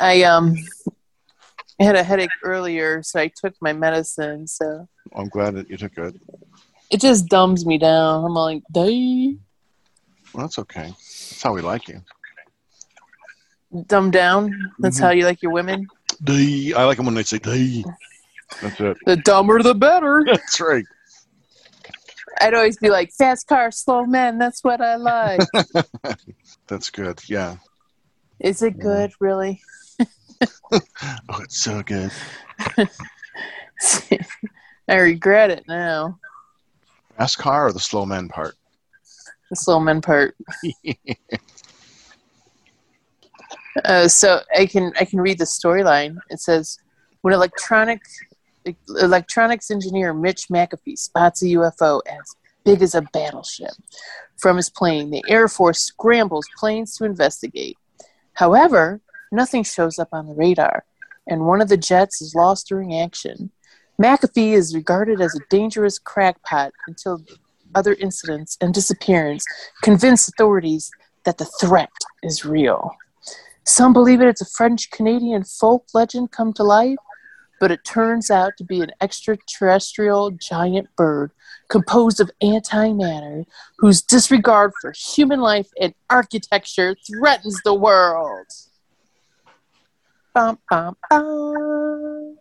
I um had a headache earlier, so I took my medicine. So I'm glad that you took it. it just dumbs me down. I'm like, "Day, Well, that's okay. That's how we like you. dumb down." That's Mm-hmm. how you like your women. Day. I like them when they say day. That's it. The dumber, the better. That's right. I'd always be like, "Fast car, slow man. That's what I like. That's good. Yeah. Is it good, really? Oh, it's so good. I regret it now. Fast car or the slow man part? The slow men part. Uh, so I can I can read the storyline. It says when electronic electronics engineer Mitch McAfee spots a UFO as big as a battleship from his plane, the Air Force scrambles planes to investigate. However, nothing shows up on the radar, and one of the jets is lost during action. McAfee is regarded as a dangerous crackpot until other incidents and disappearance convince authorities that the threat is real. Some believe it's a French Canadian folk legend come to life, but it turns out to be an extraterrestrial giant bird composed of antimatter whose disregard for human life and architecture threatens the world. Bum, bum, bum.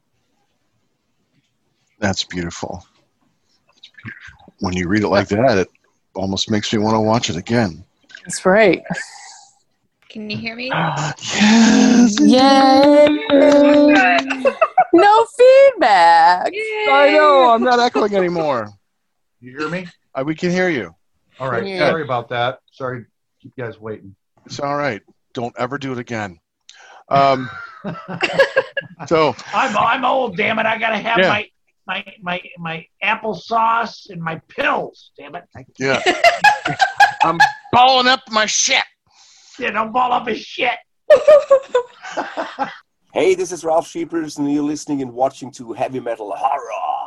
That's beautiful. When you read it like that, it almost makes me want to watch it again. That's right. Can you hear me? yes. Yay! no feedback. I know. I'm not echoing anymore. You hear me? Uh, we can hear you. All right. Yeah. Sorry about that. Sorry to keep you guys waiting. It's all right. Don't ever do it again. Um, so I'm I'm old, damn it. I gotta have Yeah. my my my my applesauce and my pills. Damn it. I, yeah, I'm balling up my shit. yeah, don't fall up his shit. Hey, this is Ralph Sheepers, and you're listening and watching to Heavy Metal Horror.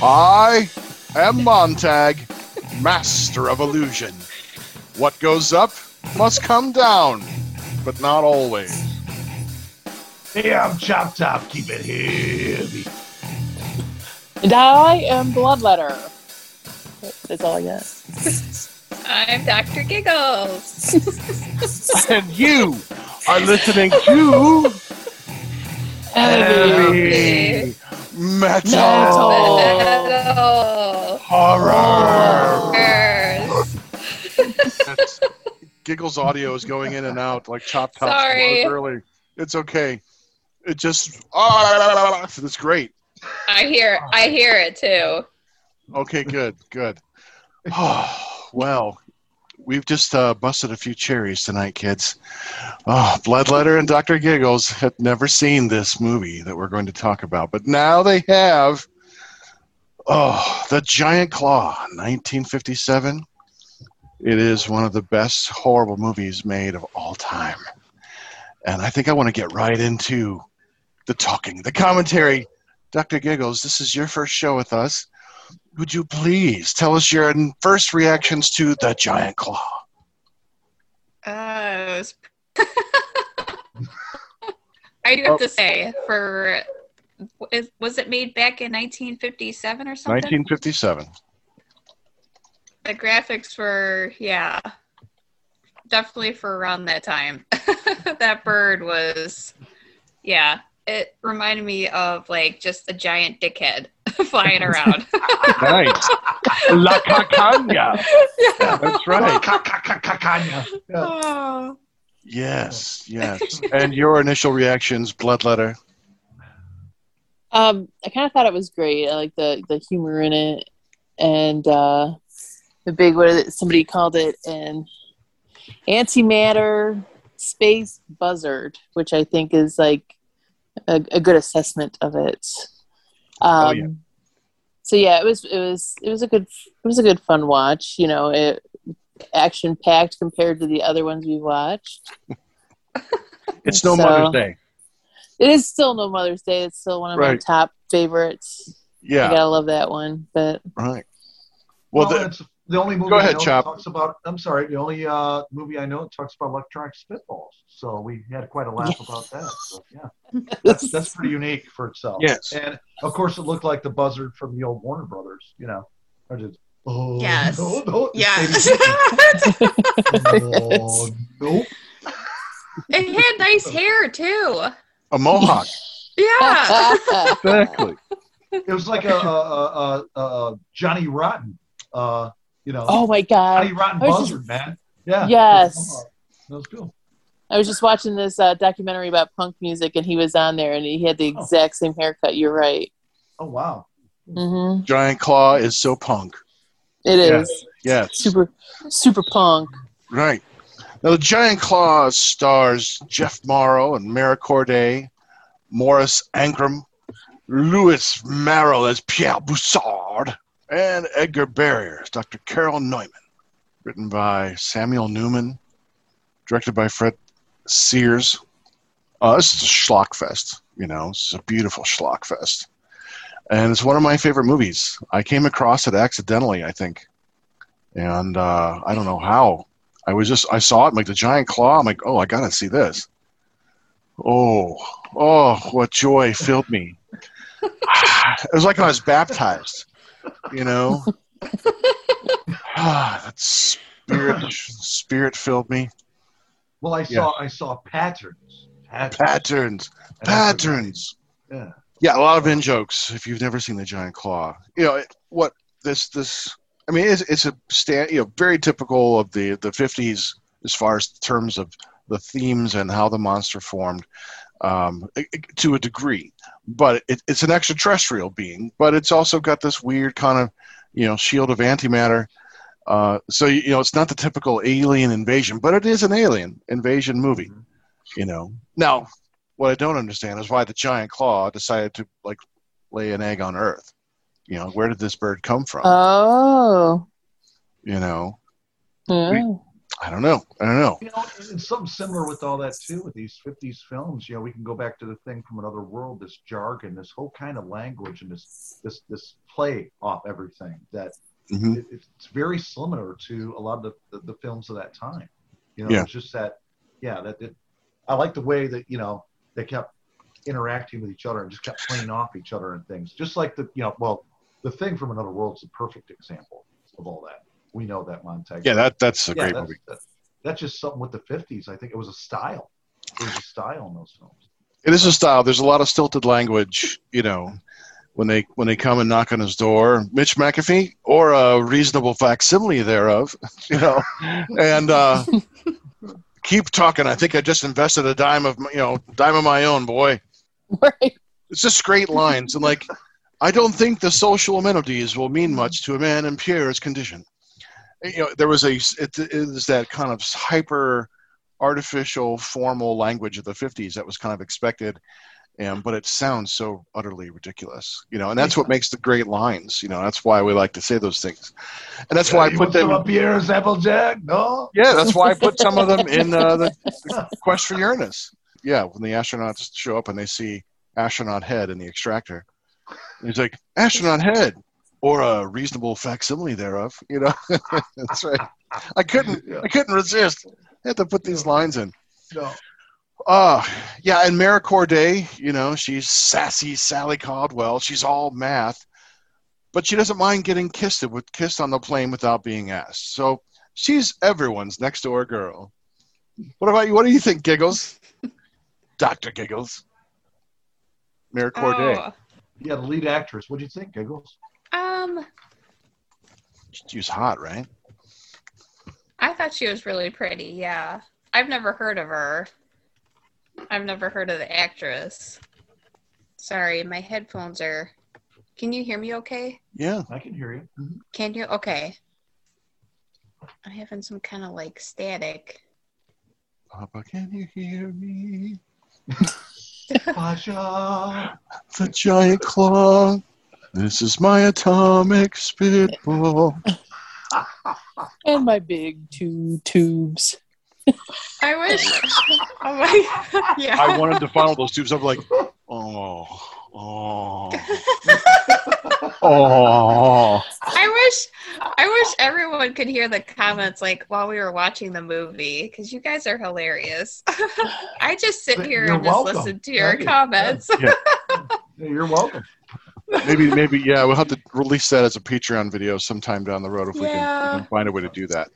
I am Montag, master of illusion. What goes up must come down, but not always. Hey, I'm Chop Top. Keep it heavy. And I am Bloodletter. That's all I got. I'm Dr. Giggles. And you are listening to Heavy. Metal, Metal. Metal. Horror. Giggles audio is going in and out like Chop Top Sorry. early. It's okay. It just ah, it's great. I hear I hear it too. Okay, good, good. Oh, well, we've just uh, busted a few cherries tonight, kids. Oh, Bloodletter and Dr. Giggles had never seen this movie that we're going to talk about, but now they have. Oh, The Giant Claw, 1957. It is one of the best horrible movies made of all time. And I think I want to get right into the talking, the commentary. Dr. Giggles, this is your first show with us. Would you please tell us your first reactions to The Giant Claw? Uh, was- I do have to say, for was it made back in 1957 or something? 1957. The graphics were, yeah, definitely for around that time. that bird was, yeah, it reminded me of like just a giant dickhead flying around. Nice. La Cacagna. That's right. Ca-ca-ca-ca-ca. Oh. Yes, yes. And your initial reactions, Bloodletter. Um, I kind of thought it was great. I like the the humor in it, and uh, the big what is it, somebody called it an antimatter space buzzard, which I think is like a, a good assessment of it. Um, Oh, yeah. So yeah, it was it was it was a good it was a good fun watch. You know, it action packed compared to the other ones we watched. It's no So- Mother's Day. It is still no Mother's Day. It's still one of my top favorites. Yeah, I gotta love that one. But right. Well, Well, the, it's the only movie Go ahead, I know Chop. talks about. I'm sorry, the only uh, movie I know talks about electronic spitballs. So we had quite a laugh Yes. about that. So, yeah, that's that's pretty unique for itself. Yes. and of course it looked like the buzzard from the old Warner Brothers. You know, or just oh Yes. no, no, Yes. baby Piggy. oh nope. it had nice hair too. a mohawk. Yeah. exactly. It was like a, a, a, a, a Johnny Rotten. Uh, you know, oh my Johnny god! Rotten I was buzzard, man. Yeah. Yes. That was cool. I was just watching this uh, documentary about punk music, and he was on there, and he had the Oh. exact same haircut. You're right. Oh wow. Mm-hmm. Giant Claw is so punk. It is Yes. Yes. super, super punk. Right. Now, the Giant Claw stars Jeff Morrow and Mara Corday, Morris Ankrum, Louis Merrill as Pierre Broussard, and Edgar Barriers, Dr. Karol Noymann. Written by Samuel Newman, directed by Fred Sears. Uh, this is a schlock fest, you know. It's a beautiful schlock fest. And it's one of my favorite movies. I came across it accidentally, I think. And uh, I don't know how. I was just I saw it like the giant claw. I'm like, oh, I gotta see this. Oh, oh, what joy filled me. it was like I was baptized, you know. ah, that spirit spirit filled me. Well, I saw I saw patterns. Patterns. Patterns, And I forgot- patterns. Yeah. Yeah, a lot of in jokes. If you've never seen the giant claw, you know it, what this this. I mean, it's, it's a stand, you know, very typical of the the fifties as far as terms of the themes and how the monster formed, um, i- i- to a degree. But it, it's an extraterrestrial being, but it's also got this weird kind of, you know, shield of antimatter. Uh, so you you know, it's not the typical alien invasion, but it is an alien invasion movie. You know, now what I don't understand is why the giant claw decided to like lay an egg on Earth. You know, where did this bird come from? Oh, you know, yeah. I don't know. I don't know. You know, it's something similar with all that too. With these '50s films, you know, we can go back to the thing from another world. This jargon, this whole kind of language, and this this this play off everything. That hmm it, it's very similar to a lot of the, the, the films of that time. You know, Yeah. it's just that, yeah, that it, I like the way that you know they kept interacting with each other and just kept playing off each other and things. Just like the you know, well, the thing from another world is a perfect example of all that. We know that Montag. Yeah, that that's a yeah, great that's, movie. that- that's just something with the '50s. I think it was a style. It was a style in those films. It is a style. There's a lot of stilted language. You know, when they when they come and knock on his door, Mitch McAfee or a reasonable facsimile thereof. You know, and uh, keep talking. I think I just invested a dime of my- you know dime of my own, boy. Right. It's just great lines and like. I don't think the social amenities will mean much to a man in Pierre's condition. You know, there was a it, it is that kind of hyper artificial formal language of the 50s that was kind of expected and but it sounds so utterly ridiculous you know and that's what makes the great lines you know that's why we like to say those things and that's why i put want some them of Pierre's Applejack? No. yeah that's why i put some of them in uh, the, the quest for uranus yeah when the astronauts show up and they see astronaut head in the extractor he's like astronaut head or a reasonable facsimile thereof you know that's right i couldn't Yeah. i couldn't resist i had to put these lines in No. uh yeah and Mara Corday, you know, she's sassy Sally Caldwell. She's all math, but she doesn't mind getting kissed with kissed on the plane without being asked. So she's everyone's next door girl. What about you? What do you think, Giggles? Doctor Giggles. Mara Corday. Oh, Yeah, the lead actress. What do you think, Giggles? Um, She's hot, right? I thought she was really pretty. Yeah, I've never heard of her. I've never heard of the actress. Sorry, my headphones are. Can you hear me? Okay. Yeah. I can hear you. Mhm. Can you? Okay. I'm having some kind of like static. Papa, can you hear me? Pasha. The giant claw. This is my atomic spitball. And my big two tubes. I wish. Oh my. Yeah. I wanted to follow those tubes. I'm like, oh, oh, oh. I wish I wish everyone could hear the comments like while we were watching the movie because you guys are hilarious. I just sit here You're and just welcome. listen to your Thank you. comments. Yeah, You're welcome. Maybe, maybe, yeah. We'll have to release that as a Patreon video sometime down the road if we, can, we can find a way to do that.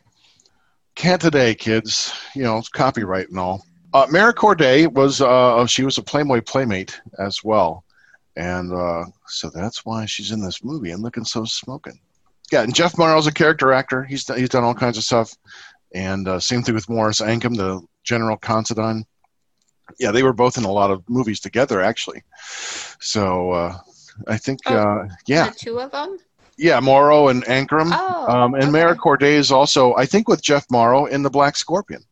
Can't today, kids. You know, it's copyright and all. Uh, Mara Corday was uh, she was a Playboy playmate as well, and uh, so that's why she's in this movie and looking so smoking. Yeah, and Jeff Morrow's a character actor. He's he's done all kinds of stuff, and uh, same thing with Morris Ankrum, the General Considine. Yeah, they were both in a lot of movies together, actually. So uh, I think, Oh. uh, yeah, The two of them. yeah, Morrow and Ankrum. Oh. Um, and okay. Mara Corday is also, I think, with Jeff Morrow in the Black Scorpion.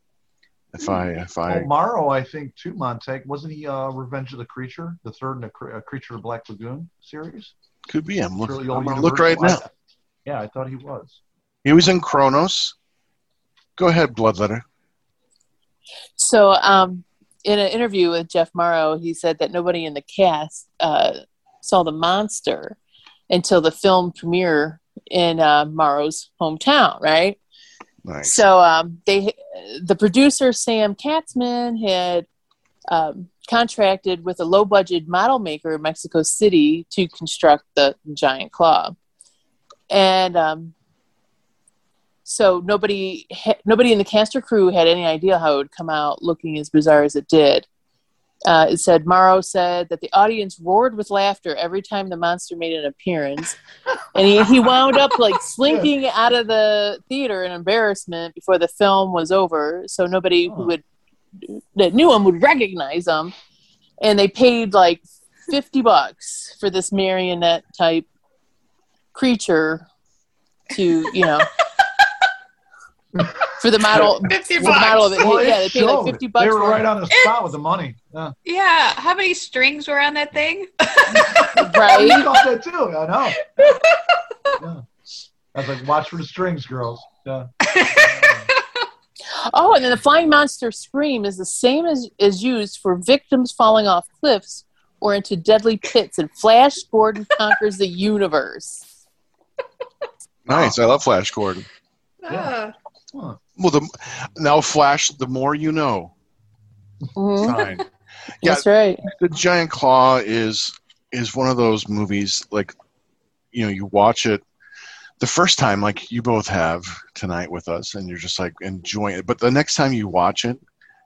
If I, if I, Well, Morrow, I think, too, Montag, wasn't he uh, Revenge of the Creature, the third in the Cre- uh, Creature of Black Lagoon series? could be him. Look, Really I'm old gonna look right now. I- yeah, I thought he was. He was in Kronos. Go ahead, Bloodletter. So, um, in an interview with Jeff Morrow, he said that nobody in the cast uh, saw the monster until the film premiere in uh, Morrow's hometown, right? Nice. So, um, they, the producer Sam Katzman had um, contracted with a low-budget model maker in Mexico City to construct the giant claw, and um, so nobody ha- nobody in the cast or crew had any idea how it would come out looking as bizarre as it did. Uh, it said Morrow said that the audience roared with laughter every time the monster made an appearance, and he, he wound up like slinking out of the theater in embarrassment before the film was over, so nobody who Oh. would that knew him would recognize him, and they paid like fifty bucks for this marionette type creature to you know for the model 50 for the model of it. Well, yeah, it they paid like fifty bucks. They were right on the spot with the money. Yeah. Yeah. How many strings were on that thing? I right. thought that too. I know. Yeah. I was like, watch for the strings, girls. Yeah. Oh, and then the flying monster scream is the same as is used for victims falling off cliffs or into deadly pits. And Flash Gordon conquers the universe. nice. I love Flash Gordon. Ah. Huh. Well, the now Flash, the more you know. Mhm. Yeah. That's right. the Giant Claw is is one of those movies like you know you watch it the first time like you both have tonight with us and you're just like enjoying it but the next time you watch it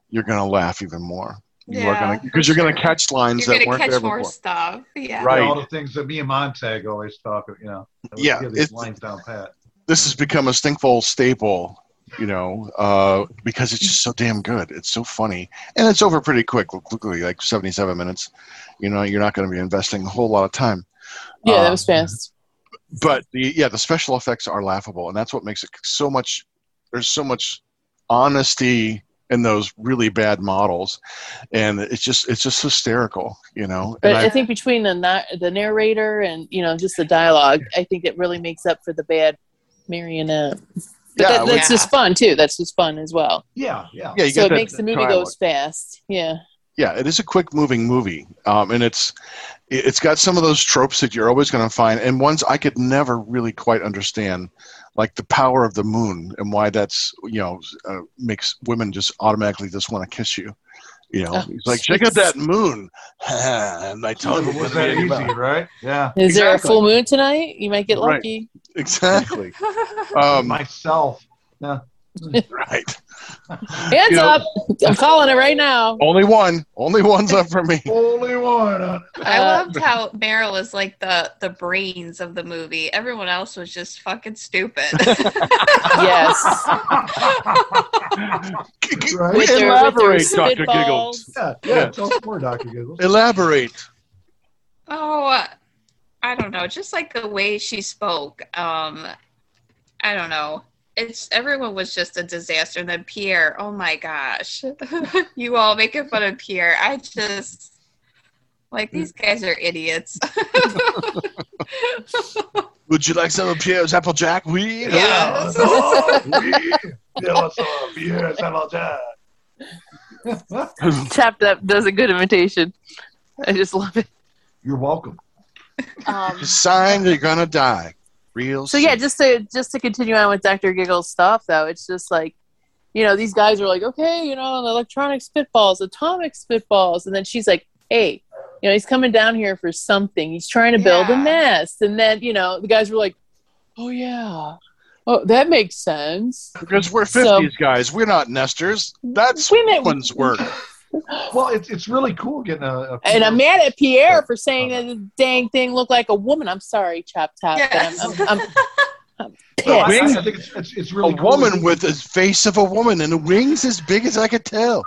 you're gonna laugh even more you are Yeah, gonna because you're gonna catch lines You're that gonna weren't catch there more before stuff. Yeah. Right. All the things that me and Montag always talk, you know. Yeah, these it's- lines down pat. this has become a stinkful staple you know uh, because it's just so damn good. It's so funny. And it's over pretty quick quickly like 77 minutes. You know you're not going to be investing a whole lot of time. Yeah, that Uh, was fast. but the yeah the special effects are laughable and that's what makes it so much there's so much honesty in those really bad models. And it's just it's just hysterical you know? But I, I, think between the na- the narrator and you know just the dialogue, I think it really makes up for the bad marionette. But Yeah, that, we- that's just fun too. That's just fun as well. Yeah, yeah. yeah you so it that makes the movie dialogue. goes fast. Yeah. yeah it is a quick moving movie um, and it's it- it's got some of those tropes that you're always going to find and ones i could never really quite understand like the power of the moon and why that's you know uh, makes women just automatically just want to kiss you you know Oh, he's like check out that moon and i told you It was it's that easy, about- right? Yeah. Is there a full moon tonight? You might get Right. lucky. exactly um, Myself. Yeah. right Hands You know- up! I'm calling it right now. only one only one's up for me Only one. on it. I Uh, loved how Meryl was like the the brains of the movie. Everyone else was just fucking stupid. Yes. Right? With their- with their elaborate dr spitballs. giggles Yeah, yeah. Tell us more, Dr. Giggles. elaborate oh, I don't know. Just like the way she spoke. Um, I don't know. It's everyone was just a disaster. And then Pierre. Oh my gosh, you all making fun of Pierre. I just like these guys are idiots. would you like some of pierre's applejack weed Yeah. Oh, we- Yeah, what's up? Yes, how about that? Chap that does a good imitation. I just love it. You're welcome. Um, sign you're gonna die. Real. so yeah, just to just to continue on with Dr. Giggle's stuff though, it's just like, you know, these guys are like, okay, you know, electronic spitballs, atomic spitballs, and then she's like, hey, you know, he's coming down here for something. He's trying to build a nest, and then you know, the guys were like, oh yeah, oh that makes sense. because we're So- fifties guys, we're not nesters. That's Wait a minute. women's work. Well, it's it's really cool getting a. a And I'm mad at Pierre for saying that the dang thing looked like a woman. I'm sorry, Chop Top, Yes. but I'm, I'm, I'm, I'm No, I. I think it's it's, it's A cool woman with the face of a woman and the wings as big as I could tell.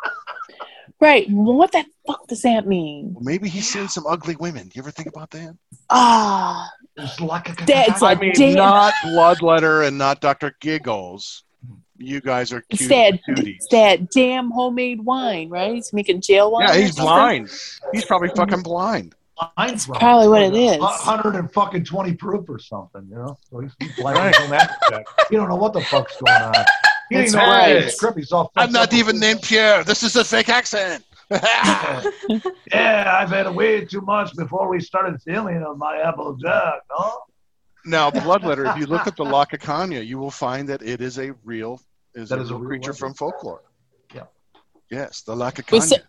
Right. What the fuck does that mean? Well, maybe he's seen some ugly women. Do you ever think about that? Ah, It's like a- That's I like- mean, damn. not Bloodletter and not Dr. Giggles. You guys are it's cute that, cuties. it's that damn homemade wine, right? He's making jail wine. Yeah, he's blind. He's probably fucking blind. That's probably what it is. Hundred and fucking twenty proof or something, you know. So he's, he's blind Right. from that aspect. You don't know what the fuck's going on. He That's didn't know right. right. the script. He's all. I'm not up. even named Pierre. This is a fake accent. Yeah, I've had way too much before we started filming on my apple duck, no? now, Bloodletter, if you look at the Lakakanya, you will find that it is a real is That a is a real real creature legend. from folklore. Yeah. Yes, the With, Lakakanya. se-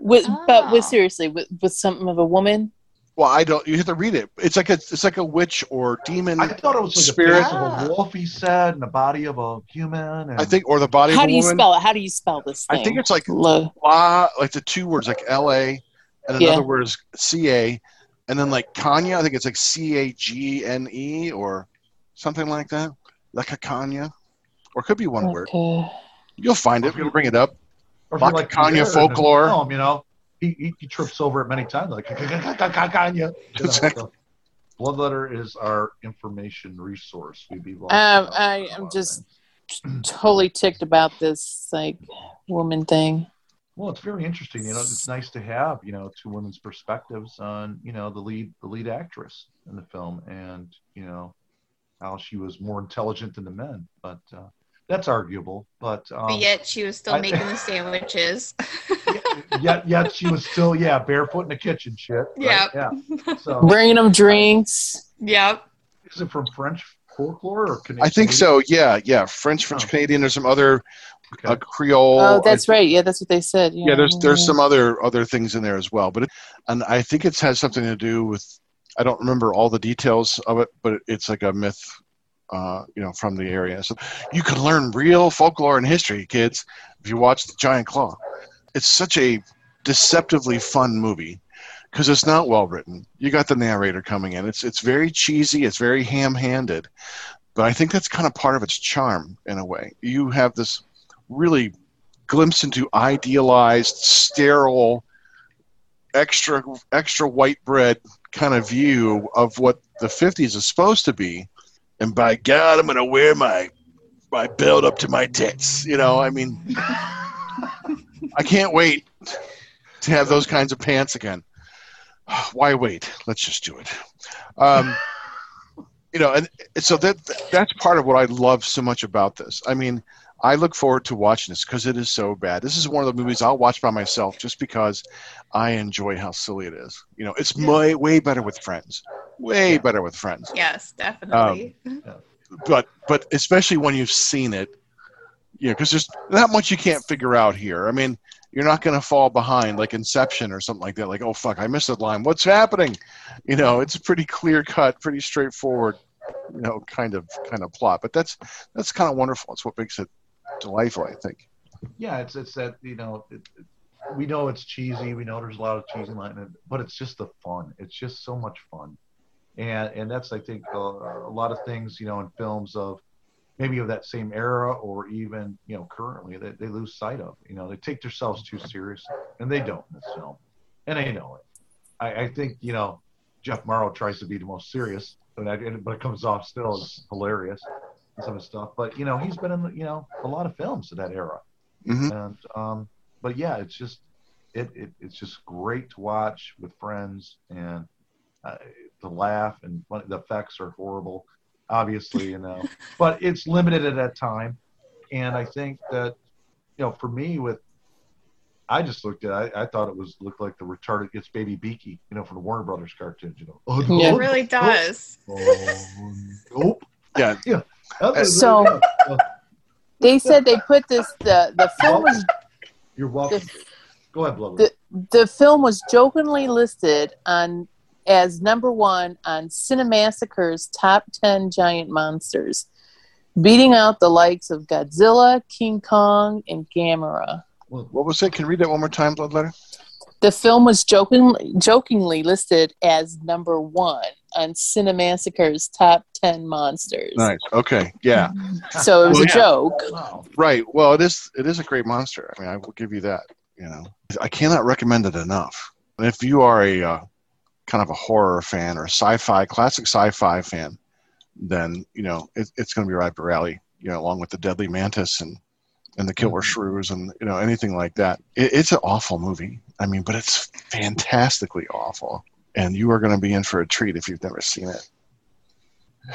with but with Ah. seriously, with, with something of a woman. Well, I don't. You have to read it. It's like a it's like a witch or demon. I thought it was like Spirit. a face of a wolf. He said, and the body of a human. And I think, or the body How of do a you woman. spell it? How do you spell this thing? I think it's like Lo- La, like the two words, like L A, and Yeah. another word is C A, and then like Kanya. I think it's like C A G N E or something like that. Like a Kanya, or it could be one word. You'll find it. We'll bring it up. or like Kanye Pierre in the folklore. film, you know, he, he, he trips over it many times. Like Kanye. You know, Exactly. so Bloodletter is our information resource. We'd be Um, without I'm just totally ticked about this like woman thing. Well, it's very interesting. You know, it's nice to have you know two women's perspectives on you know the lead the lead actress in the film, and you know how she was more intelligent than the men, but uh, that's arguable. But, um, but yet she was still I- making the sandwiches. yet yet she was still yeah barefoot in the kitchen shit. right? Yep. Yeah. So Bringing them drinks. yep. is it from French folklore or Canadian? I think so. Yeah, yeah. French, French Oh. Canadian. There's some other uh, Creole. Oh, that's right. Yeah, that's what they said. Yeah, yeah there's there's some other other things in there as well but it, and i think it has something to do with i don't remember all the details of it but it's like a myth uh, you know from the area. So you can learn real folklore and history kids if you watch the giant claw. It's such a deceptively fun movie because it's not well written. You got the narrator coming in. It's it's very cheesy it's very ham-handed but i think that's kind of part of its charm in a way. You have this really glimpse into idealized, sterile, extra extra white bread kind of view of what the 50s is supposed to be. And by God, I'm going to wear my my belt up to my tits. You know, I mean, I can't wait to have those kinds of pants again. Why wait? Let's just do it. Um, you know, and so that that's part of what I love so much about this. I mean, I look forward to watching this because it is so bad. This is one of the movies I'll watch by myself just because I enjoy how silly it is. You know, it's way way better with friends, way better with friends. Yes, definitely. Um, but but especially when you've seen it, you know, because there's not much you can't figure out here. I mean, you're not going to fall behind like Inception or something like that. Like, oh fuck, I missed that line. What's happening? You know, it's a pretty clear cut, pretty straightforward, you know, kind of kind of plot. But that's that's kind of wonderful. It's what makes it delightful, I think. yeah, it's it's that you know, it, it, we know it's cheesy. We know there's a lot of cheesy line, but it's just the fun. It's just so much fun, and and that's I think a lot of things you know in films of maybe of that same era or even you know currently that they lose sight of. You know, they take themselves too seriously, and they don't in this film, and they know it. I, I think you know Jeff Morrow tries to be the most serious, but I, but it comes off still as hilarious some of the stuff. But you know, he's been in you know a lot of films of that era hmm and um but yeah it's just it, it it's just great to watch with friends and uh, to laugh and when- the effects are horrible obviously you know but it's limited at that time and I think that you know, for me, with I just looked at, it, I, I thought it was looked like the retarded gets baby Beaky, you know, from the Warner Brothers cartoons. You know, oh, Yeah. It really does. Oh, nope. Yeah. That's what- So- They said they put this the the film was you're welcome. Go ahead, Blubber. the the film was jokingly listed on as number one on Cinemassacre's top ten giant monsters, beating out the likes of Godzilla, King Kong, and Gamera. What was it? Can you read that one more time, Bloodletter? The film was jokingly, jokingly listed as number one on Cinemassacre's top 10 monsters. Nice. Okay. Yeah. So it was Well, a yeah. joke. wow. Right. Well, it is. It is a great monster. I mean, I will give you that. You know, I cannot recommend it enough. And if you are a uh, kind of a horror fan or a sci-fi, classic sci-fi fan, then you know it, it's going to be right your alley. You know, along with the Deadly Mantis and and the Killer mm-hmm. Shrews and you know anything like that. It, it's an awful movie. I mean, but it's fantastically awful, and you are going to be in for a treat if you've never seen it.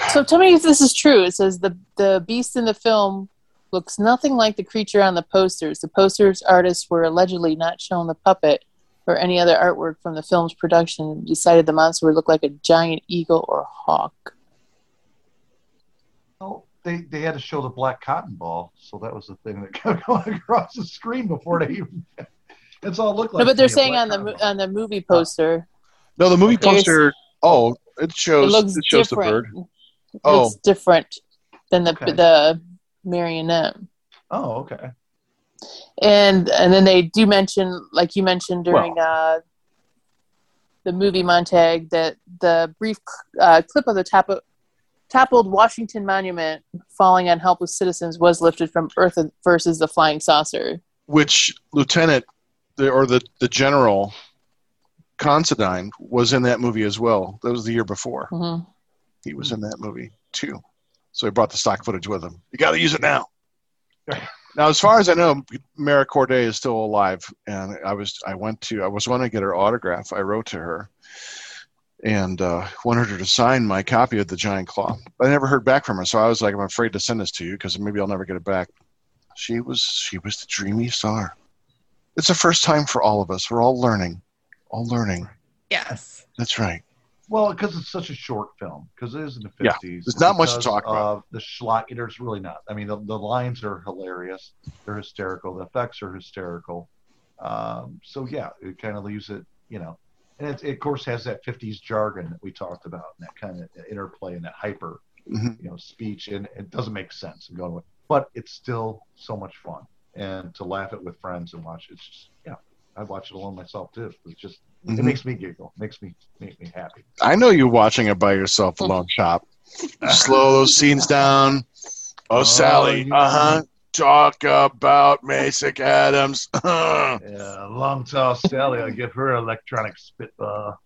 So tell me if this is true. It says the, the beast in the film looks nothing like the creature on the posters. The posters artists were allegedly not shown the puppet or any other artwork from the film's production and decided the monster would look like a giant eagle or hawk. Well, they they had to show the black cotton ball, so that was the thing that kept going across the screen before they even. That's all it looked like. no, but they're saying on the mo- on the movie poster No, the movie poster. Oh, it it shows. looks It shows the different. bird. It Oh. looks different than the Okay. the marionette. Oh, okay. and and then they do mention like you mentioned during uh, the movie Montag that the brief uh, clip of the top toppled Washington Monument falling on helpless citizens was lifted from Earth versus the Flying Saucer. which lieutenant the, or the, the general considine was in that movie as well. That was the year before. Hmm he was in that movie too. So he brought the stock footage with him. You got to use it now. Now as far as i know mara corday is still alive and i was i went to i was going to get her autograph. I wrote to her and uh, wanted her to sign my copy of the giant claw i never heard back from her so i was like i'm afraid to send this to you because maybe i'll never get it back she was she was the dreamy star it's the first time for all of us we're all learning all learning Yes. that's right Well, because it's such a short film, because it is in the fifties. Yeah, fifties. there's not much to talk about. Of the schlock, there's really not. I mean, the, the lines are hilarious. They're hysterical. The effects are hysterical. Um, so yeah, it kind of leaves it, you know, and it, it of course has that '50s jargon that we talked about, and that kind of interplay and that hyper, Mhm. you know, speech, and it doesn't make sense and going away, but it's still so much fun, and to laugh it with friends and watch it's just, yeah, I'd watch it alone myself too. It's just, it Mhm. makes me giggle, makes me make me happy. i know you're watching it by yourself alone shop slow those scenes down oh, Oh, sally uh-huh talk about Mason Adams. Yeah, long tall Sally. I'll give her electronic spitball.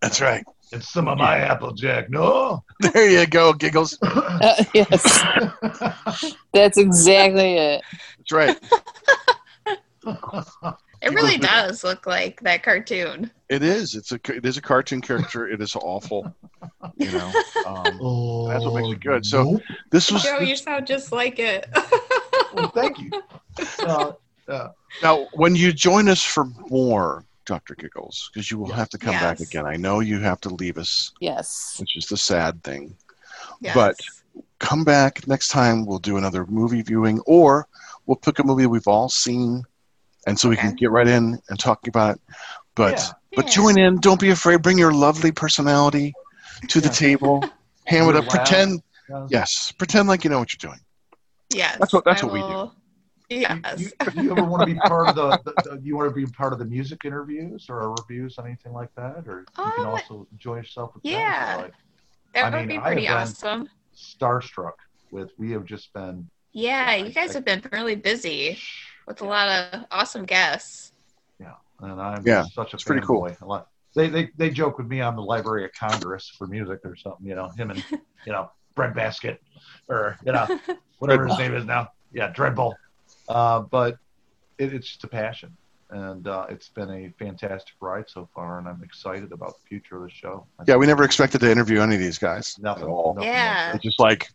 That's right. And some of my Applejack. No. There you go, giggles. Uh, yes, that's exactly it. That's right. It really does look like that cartoon. It is. It's a. It is a cartoon character. It is awful. You know. Um, oh, That's what makes it good. So- nope. this was Joe, you sound just like it. Well, thank you. Uh, uh, now when you join us for more, Doctor Giggles, because you will have to come back again. I know you have to leave us, Yes. which is the sad thing. Yes. But- come back next time we'll do another movie viewing or we'll pick a movie we've all seen and so we can get right in and talk about it but Yeah. but Yeah. join in don't be afraid bring your lovely personality to the Yeah. table ham it up laugh. pretend yeah. yes pretend like you know what you're doing yes, That's what- that's I what we do. will- Yes. You, you, you ever want to be part of the, the, the? You want to be part of the music interviews or reviews, or anything like that, or you can Uh, also enjoy yourself with yeah. that. Like that I would mean, be I pretty have been- awesome. starstruck with. We have just been. Yeah, you guys have been really busy with a lot of awesome guests. Yeah. And I'm Yeah, such a it's pretty cool. fanboy. A lot- They, they they joke with me. I'm the Library of Congress for music or something. You know, him and you know Breadbasket or you know whatever his name is now. Yeah, Dreadbull. Uh, but it, it's just a passion, and uh, it's been a fantastic ride so far, and I'm excited about the future of the show. I yeah we never expected to interview any of these guys nothing. at all nothing Yeah. like it's just like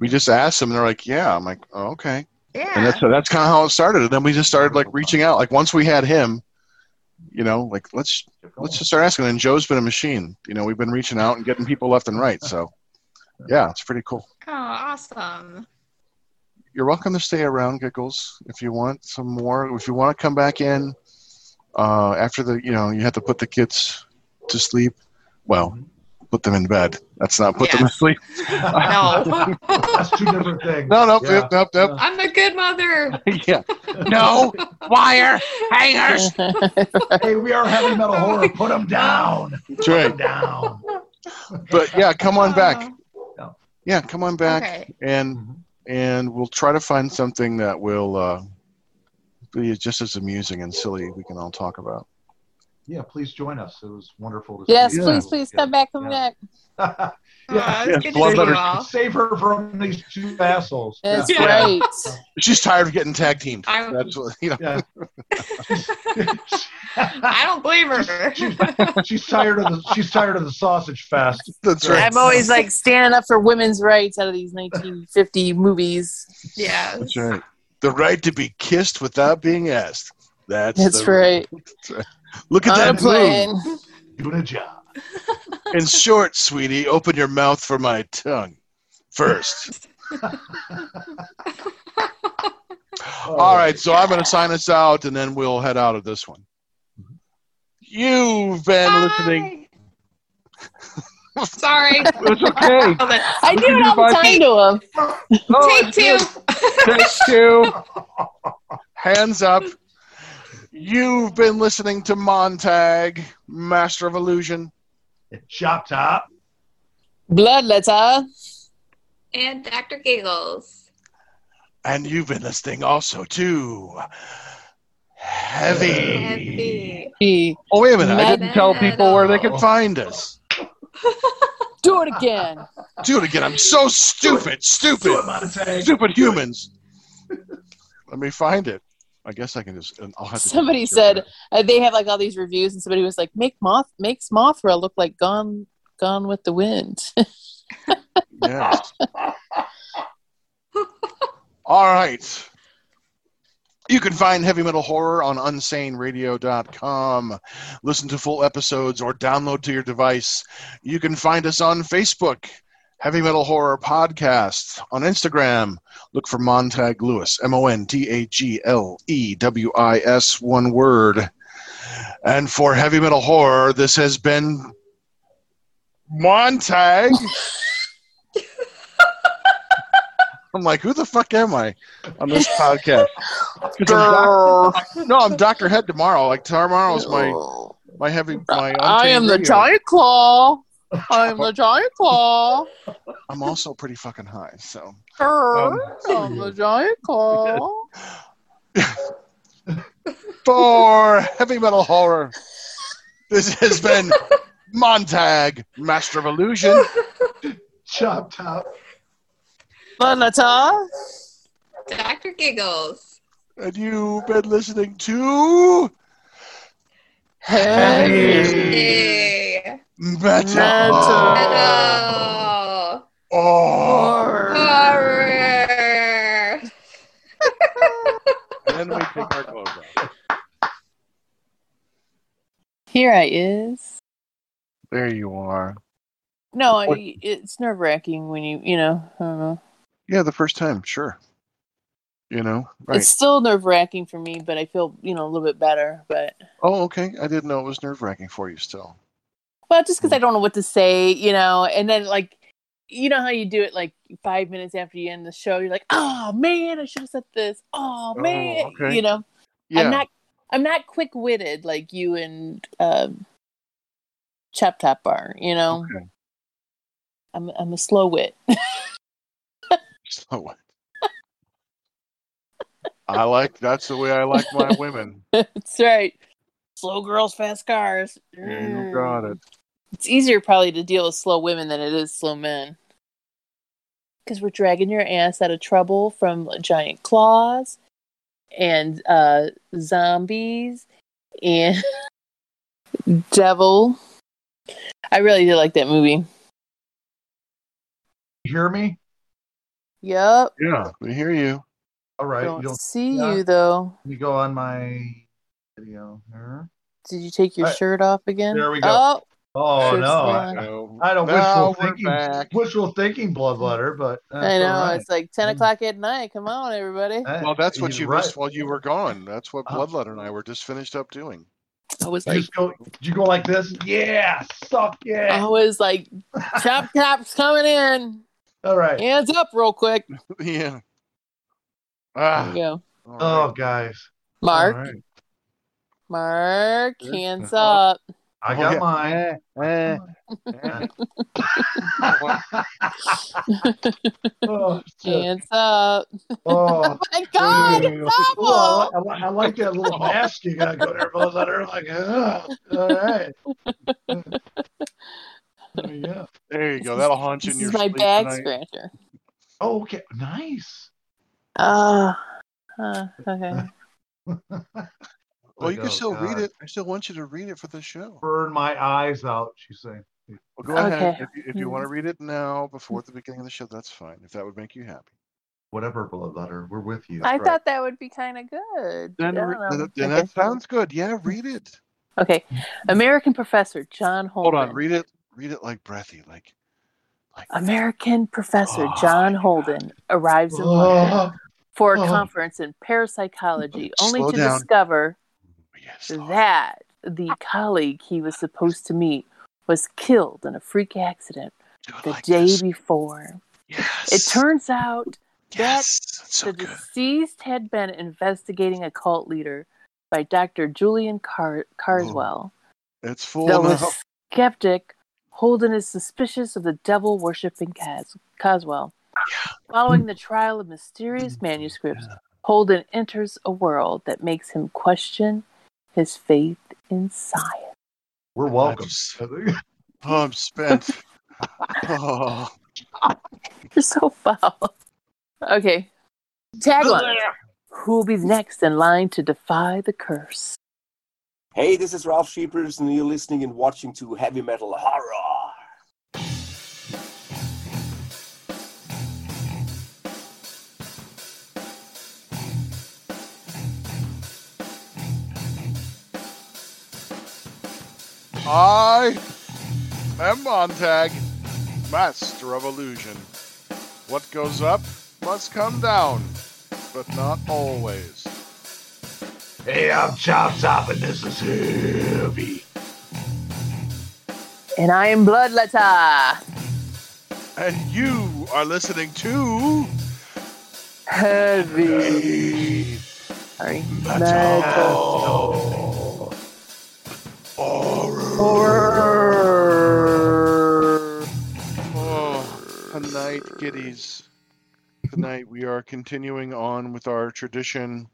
we just asked them and they're like yeah i'm like oh, okay Yeah. and that's that's kind of how it started. And then we just started like reaching out. Like once we had him, you know, like let's let's just start asking. And Joe's been a machine. You know, we've been reaching out and getting people left and right. So yeah, it's pretty cool. oh, awesome. You're welcome to stay around, Giggles, if you want some more. If you want to come back in uh, after the, you know, you have to put the kids to sleep. Well, put them in bed. That's not put them Yeah. to sleep. No. That's two different things. No, no, Yeah. nope, nope, nope. I'm a good mother. yeah. No wire hangers. Hey, we are heavy metal horror. Put them down. That's Put 'em right. down. But yeah, come on back. Yeah, come on back, Okay. and Mhm. and we'll try to find something that will uh, be just as amusing and silly we can all talk about. Yeah, please join us. It was wonderful to yes, see you. please, please come back, come Yeah. back. Yeah. it's Yes, good blood to see letter- you all. Save her from these two assholes. That's Yeah. right. She's tired of getting tag teamed. I'm- That's what you know. Yeah. I don't believe her. she's tired of the she's tired of the sausage fest. That's right. I'm always like standing up for women's rights out of these 1950 movies. yeah. That's right. The right to be kissed without being asked. That's That's the- right. Look at On that move. plane. Doing a job. In short, sweetie, open your mouth for my tongue first. All right, so I'm going to sign us out, and then we'll head out of this one. You've been listening. Sorry. It's okay. Oh, I do it all the time to him. Oh, Take two. Take two. Hands up. You've been listening to Montag, Master of Illusion. Chop top. Bloodletter. And Dr. Giggles. And you've been listening also to Heavy. Heavy. He- Oh, wait a minute. I didn't tell people where they could find us. Do it again. Do it again. I'm so stupid. Stupid. Stupid humans. Let me find it. I guess I can just. I'll have to. Somebody said uh, they have like all these reviews, and somebody was like, "Make moth makes Mothra look like Gone Gone with the Wind." All right. You can find Heavy Metal Horror on unsaneradio.com. Listen to full episodes or download to your device. You can find us on Facebook, Heavy Metal Horror Podcast. On Instagram, look for Montag Lewis, M O N T A G L E W I S, one word. And for Heavy Metal Horror, this has been Montag. I'm like, who the fuck am I on this podcast? I'm doc- no, I'm Doctor Head tomorrow. Like tomorrow's my my heavy my. I am the giant claw. I am the giant claw. I'm also pretty fucking high, so um, I'm the giant claw. for heavy metal horror, this has been Montag, Master of Illusion. Chop top. Bloodletter. Dr. Giggles. and you've been listening to Hey. Yay. Metal. Metal. Hello. Oh. Horror. And then we take our clothes off. Here I is. There you are. No, What- I, it's nerve wracking when you, you know, I don't know. Yeah, the first time, sure. You know, right? It's still nerve wracking for me, but I feel, you know, a little bit better. But, Oh, okay. I didn't know it was nerve wracking for you still. Well, just because I don't know what to say, you know, and then like, you know how you do it like five minutes after you end the show, you're like, oh man, I should have said this. Oh Oh, man, okay. you know, Yeah. I'm not, I'm not quick witted like you and um, Chop Top are, you know. Okay. I'm, I'm a slow wit. So, I like that's the way I like my women. That's right. Slow girls, fast cars. You got it. It's easier probably to deal with slow women than it is slow men. Because we're dragging your ass out of trouble from giant claws and uh, zombies and devil. I really did like that movie. You hear me? Yep. Yeah, we hear you. All right. don't You don't see yeah. you though. let me go on my video here. Did you take your Alright. shirt off again? There we go. Oh, Oh Shirt's no. I, on. I don't Now wishful thinking back. wishful thinking bloodletter, but I know. all right. It's like 10 Mm. o'clock at night. Come on, everybody. Well, that's what he's you right. missed while you were gone. That's what Uh, Bloodletter and I were just finished up doing. I was like, just go did you go like this? Yeah, suck yeah. I was like, chop chop's coming in. All right. Hands up real quick. yeah. There Ah. you go. all Oh guys. Mark, All right. Mark, Yes. hands up. I Oh, got yeah. mine. Eh, eh, oh, shit. Hands up. oh. My God, There you go. it's Oh. I, li- I like that little mask you got going there, Bloodletter. Like, oh, all right. There you go. There you go. That'll haunt you This in is your my sleep back tonight. scratcher. Oh, okay. Nice. Uh, uh, okay. Oh, well, you can Oh, still read it. I still want you to read it for the show. Burn my eyes out, she's saying. Well, go ahead. If you, if you hmm. want to read it now before the beginning of the show, that's fine. If that would make you happy. Whatever, Bloodletter. We're with you. I right. thought that would be kind of good. Then, re- then, then Okay. that sounds good. Yeah, read it. Okay. American professor John Holden. Hold Holden. on. Read it. Read it like breathy, like. like American professor Oh, John my Holden arrives in London Oh, for a oh. conference in parapsychology, only Slow to down. discover yes. That the colleague he was supposed to meet was killed in a freak accident the like day this. before. Yes. It turns out yes. That's so the good. deceased had been investigating a cult leader by Dr. Julian Car- Carswell. Oh, it's full Though now. a skeptic, Holden is suspicious of the devil worshipping Cas- Caswell. Following the trial of mysterious mm, manuscripts, Holden enters a world that makes him question his faith in science. We're welcome. Oh, I'm spent. oh. You're so foul. Okay. Tagline Who will be next in line to defy the curse? Hey, this is Ralph Sheepers, and you're listening and watching to Heavy Metal Horror. I am Montag, master of illusion. What goes up must come down, but not always. Hey, I'm Chop Top, and this is heavy. And I am Bloodletter. And you are listening to Heavy. Sorry. Metal. Horror. Oh, tonight, kiddies. Tonight we are continuing on with our tradition.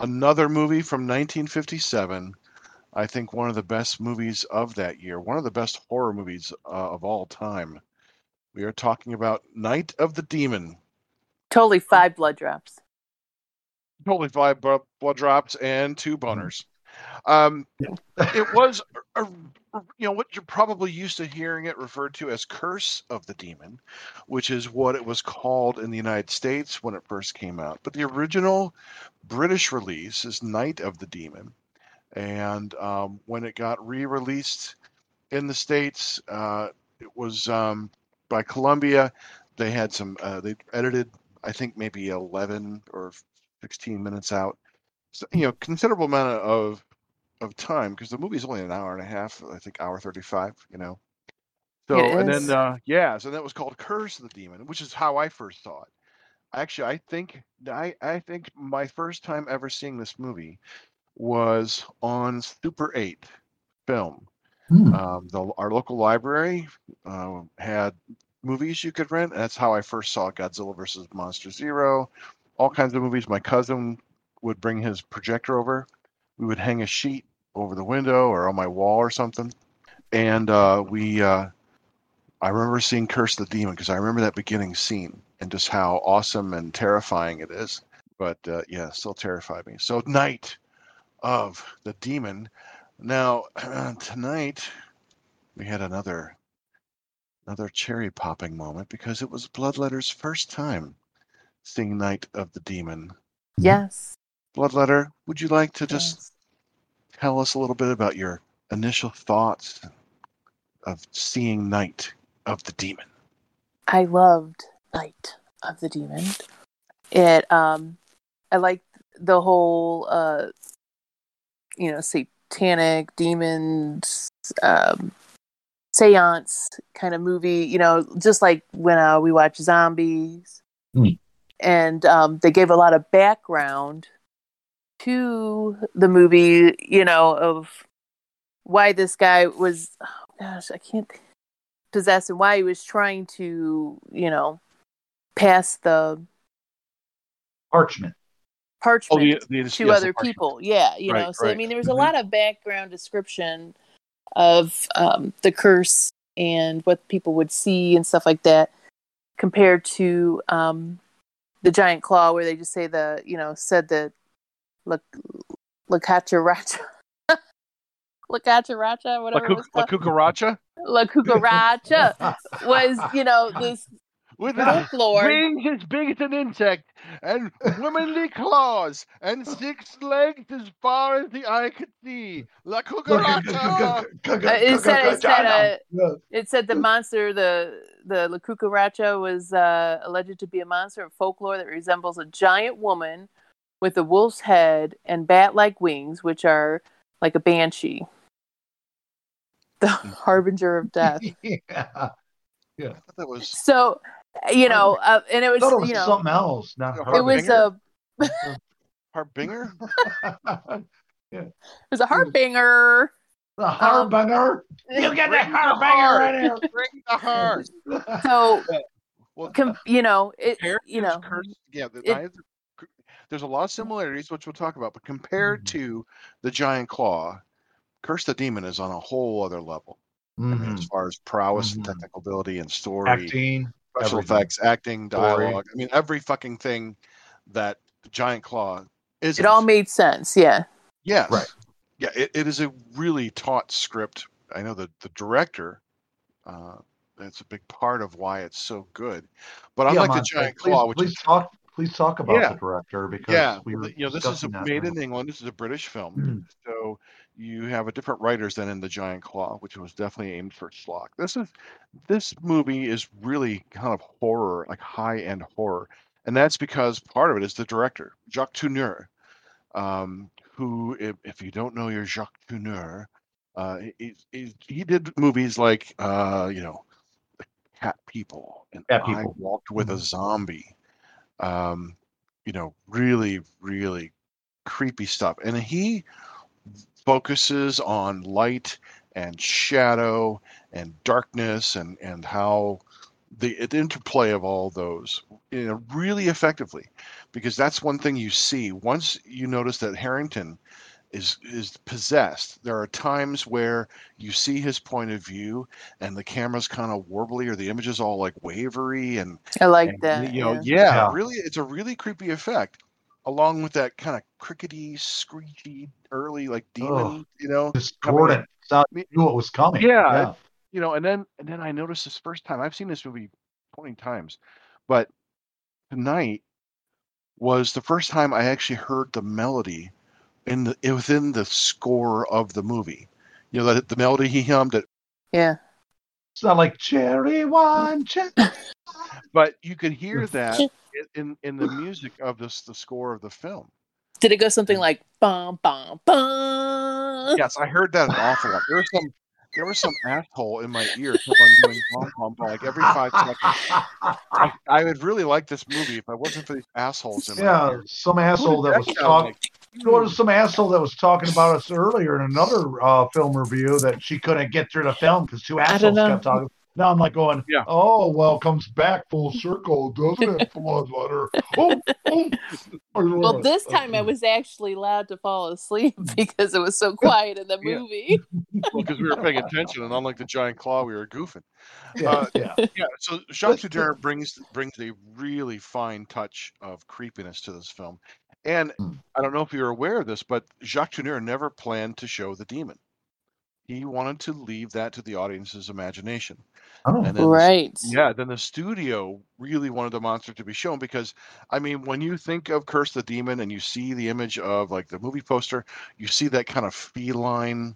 Another movie from 1957. I think one of the best movies of that year. One of the best horror movies uh, of all time. We are talking about Night of the Demon. Totally five blood drops. Totally five blood drops and two boners. Um, it was, a, you know, what you're probably used to hearing it referred to as Curse of the Demon, which is what it was called in the United States when it first came out. But the original British release is Night of the Demon. And um, when it got re released in the States, uh, it was um, by Columbia. They had some, uh, they edited, I think, maybe 11 or 16 minutes out. So, you know, considerable amount of of time because the movie's only an hour and a half. I think hour 35. You know. So and then uh, yeah, so that was called Curse of the Demon, which is how I first saw it. Actually, I think I I think my first time ever seeing this movie was on Super 8 film. Hmm. Um, the, our local library uh, had movies you could rent. That's how I first saw Godzilla versus Monster Zero, all kinds of movies. My cousin would bring his projector over. We would hang a sheet over the window or on my wall or something, and uh, we. Uh, I remember seeing Curse the Demon because I remember that beginning scene and just how awesome and terrifying it is. But uh, yeah, still terrified me. So Night of the Demon. Now tonight we had another another cherry popping moment because it was Bloodletter's first time seeing Night of the Demon. Yes. Bloodletter, would you like to just yes. Tell us a little bit about your initial thoughts of seeing Night of the Demon? I loved Night of the Demon. It um I liked the whole uh you know, satanic demons um seance kind of movie, you know, just like when uh, we watch zombies. Hmm. And um they gave a lot of background to the movie, you know, of why this guy was oh gosh, I can't possess and why he was trying to, you know, pass the Parchment. parchment Oh, the, the, to yes, other people. Yeah, you Right, know. So I mean, there was a lot of background description of um, the curse and what people would see and stuff like that, compared to um, the giant claw, where they just say the you know said the look Lakacha Racha. Lakacha Racha, whatever it La, was Cu- La. Cucaracha? La Cucaracha was, you know, this With folklore. wings as big as an insect, and womanly claws, and six legs as far as the eye could see. La Cucaracha! Uh, it said it said uh, it said the monster the the La Cucaracha was uh, alleged to be a monster of folklore that resembles a giant woman with a wolf's head and bat-like wings, which are like a banshee, the harbinger of death. yeah. I thought that was So, you know, uh, and it was, thought it was you know, something else. Not It it was a Harbinger. yeah. it was a harbinger. the harbinger. You get the Bring the harbinger in here. Bring the heart. So, Well, com- you know, it, compared you know, Curse, yeah, the, it- I- there's a lot of similarities, which we'll talk about. But compared Mhm. to the Giant Claw, Curse the Demon is on a whole other level. I mean, as Mhm. far as prowess and Mhm. technical ability and story, Acting. special everything. effects, acting, Story. dialogue. I mean, every fucking thing that the Giant Claw is. it all made sense. Yeah. Yes. Right. Yeah, it, it is a really taut script. I know that the director, uh, that's a big part of why it's so good. But Yeah, unlike the Monte, Giant please, Claw, which please is talk. Please talk about Yeah. the director because yeah, we were you know, this is a, made in. England. This is a British film, Mhm. so you have a different writers than in the Giant Claw, which was definitely aimed for schlock. This is this movie is really kind of horror, like high end horror, and that's because part of it is the director, Jacques Tourneur, um, who, if, if you don't know your Jacques Tourneur, uh, he, he, he did movies like, uh, you know, The Cat People and Cat I Walked with a Mhm. Zombie. Um, you know, really, really creepy stuff. And he focuses on light and shadow and darkness and, and how the, the interplay of all those you know really effectively because that's one thing you see once you notice that Harrington is is possessed there are times where you see his point of view and the camera's kind of warbly or the image is all like wavery and I like and, that. you know, yeah. yeah. Yeah. really, it's a really creepy effect, along with that kind of crickety, screechy, early like demon, you know, Discordant. So Me- you knew what was coming. Yeah, yeah. you know, and then and then I noticed this first time. I've seen this movie twenty times, but tonight was the first time I actually heard the melody in the within the score of the movie. You know, that the melody he hummed it, Yeah. It's not like cherry wine. Cherry. but you could hear that in- in in the music of this the score of the film. Did it go something like bum bum bum? Yes, I heard that an awful lot. There was some there was some asshole in my ear kept on doing bum bum bum like every five seconds. I, I would really like this movie if I wasn't for these assholes in my yeah, ear. some asshole did that was talking. like? You know, there's some asshole that was talking about us earlier in another uh, film review that she couldn't get through the film because two assholes kept talking. Now I'm like going, Yeah. oh well, comes back full circle, doesn't it, bloodletter? Oh, oh. Well, this time I was actually allowed to fall asleep because it was so quiet in the Yeah. movie. because we were paying attention, and unlike the giant claw, we were goofing. Yeah, uh, yeah. Yeah, so Jacques Tourneur brings brings a really fine touch of creepiness to this film, and Hmm. I don't know if you're aware of this, but Jacques Tourneur never planned to show the demon. He wanted to leave that to the audience's imagination. Oh, And then the- Right. yeah, then the studio really wanted the monster to be shown because, I mean, when you think of Curse the Demon and you see the image of like the movie poster, you see that kind of feline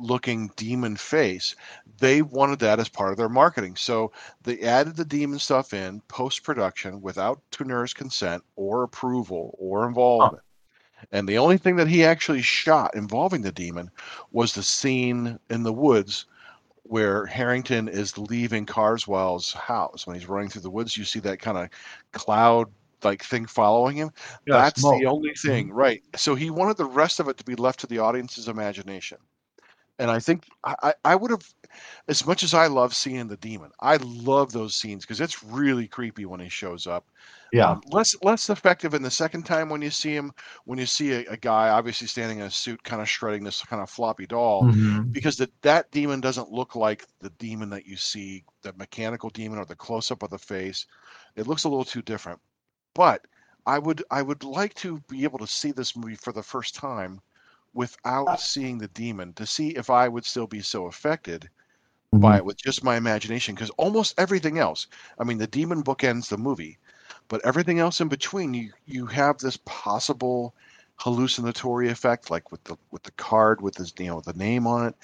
looking demon face. They wanted that as part of their marketing. So they added the demon stuff in post production without Tourneur's consent or approval or involvement. And the only thing that he actually shot involving the demon was the scene in the woods where Harrington is leaving Carswell's house. When he's running through the woods, you see that kind of cloud like thing following him. Yeah, That's smoke. the only thing, mm-hmm. right? So he wanted the rest of it to be left to the audience's imagination. And I think I, I would have, as much as I love seeing the demon, I love those scenes because it's really creepy when he shows up. Yeah. Um, less less effective in the second time when you see him when you see a, a guy obviously standing in a suit, kind of shredding this kind of floppy doll Mhm. because that that demon doesn't look like the demon that you see, the mechanical demon or the close up of the face. It looks a little too different. But I would I would like to be able to see this movie for the first time without seeing the demon to see if I would still be so affected by it with just my imagination because almost everything else i mean the demon book ends the movie but everything else in between you you have this possible hallucinatory effect like with the with the card with this you know the name on it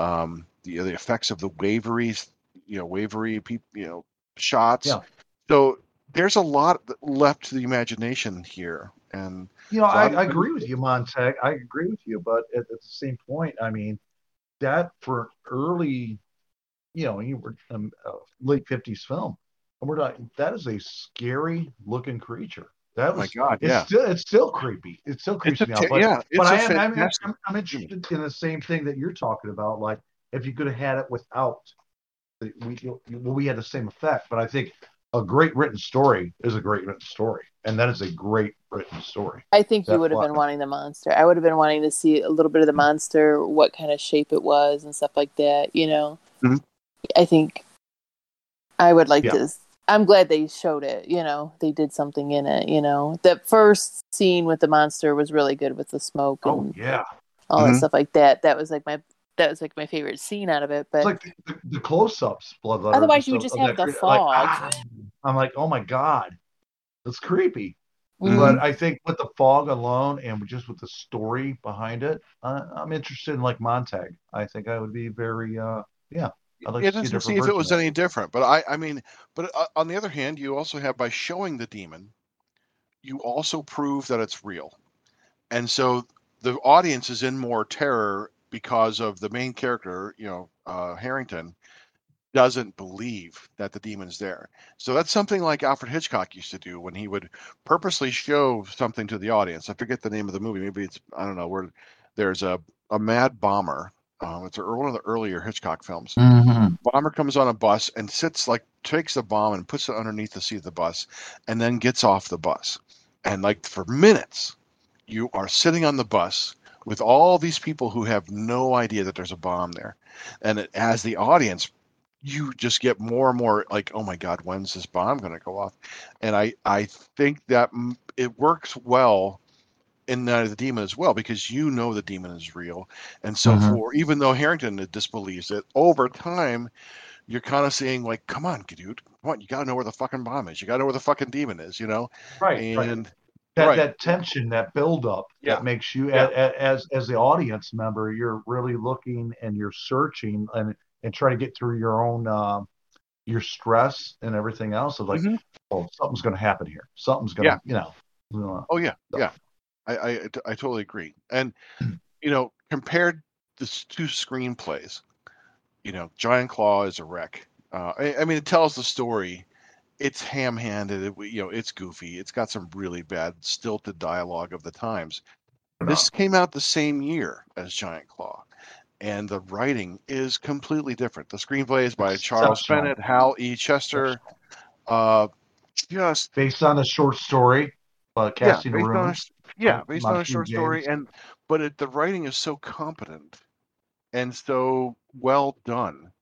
um the, the effects of the waveries you know wavery peop you know shots. Yeah. so there's a lot left to the imagination here and You know, So I, I'm- agree with you, Montag. I agree with you, but at, at the same point, I mean, that for early, you know, you were um, uh, late fifties film, and we're not. That is a scary looking creature. That oh my was. god It's yeah still it's still creepy. It still creeps it's out. But, yeah but I am, I'm, I'm, I'm interested in the same thing that you're talking about. Like if you could have had it without, the, we well, we had the same effect. But I think a great written story is a great written story, and that is a great written story. I think you would have been wanting the monster. I would have been wanting to see a little bit of the monster, what kind of shape it was, and stuff like that. You know, Mhm. I think I would like Yeah. to. I'm glad they showed it. You know, they did something in it. You know, the first scene with the monster was really good with the smoke Oh and yeah, all that Mhm. stuff like that. That was like my that was like my favorite scene out of it. But it's like the, the, the close-ups, bloodletter. Otherwise, you would just have the cre- like, fog. ah, I'm like, oh my god, that's creepy. Mhm. But I think with the fog alone and just with the story behind it, uh, I'm interested in like Montag. I think I would be very, uh, yeah. I'd like yeah, to see see if it was any different. But I, I mean, but uh, on the other hand, you also have by showing the demon, you also prove that it's real, and so the audience is in more terror because of the main character, you know, uh, Harrington, doesn't believe that the demon's there. So that's something like Alfred Hitchcock used to do when he would purposely show something to the audience. I forget the name of the movie. Maybe it's I don't know where there's a a mad bomber. Um, it's one of the earlier Hitchcock films bomber comes on a bus and sits like takes the bomb and puts it underneath the seat of the bus and then gets off the bus and like for minutes you are sitting on the bus with all these people who have no idea that there's a bomb there and it, as the audience you just get more and more like oh my god when's this bomb going to go off and i i think that it works well in Night of the Demon as well because you know the demon is real, and so Mhm. for even though Harrington disbelieves it, over time you're kind of saying like, "Come on, dude, come on, you got to know where the fucking bomb is. You got to know where the fucking demon is," you know. Right, right. And That, right. that tension, that build up Yeah. that makes you, Yeah. as as the audience member, you're really looking and you're searching and and try to get through your own uh, your stress and everything else of like, Mhm. oh, something's going to happen here. Something's going to, Yeah. you know. uh, Oh yeah, So- yeah. I, I I totally agree. And you know, compared the two screenplays, you know, Giant Claw is a wreck. Uh, I, I mean, it tells the story. It's ham-handed. It, you know, it's goofy. It's got some really bad, stilted dialogue of the times. This came out the same year as Giant Claw, and the writing is completely different. The screenplay is by Charles Exceptional. Bennett, Hal E. Chester. Uh, just based on a short story, uh, casting yeah, based room. on a, s- yeah, from based on a Monty short story, and but it, the writing is so competent and so well done,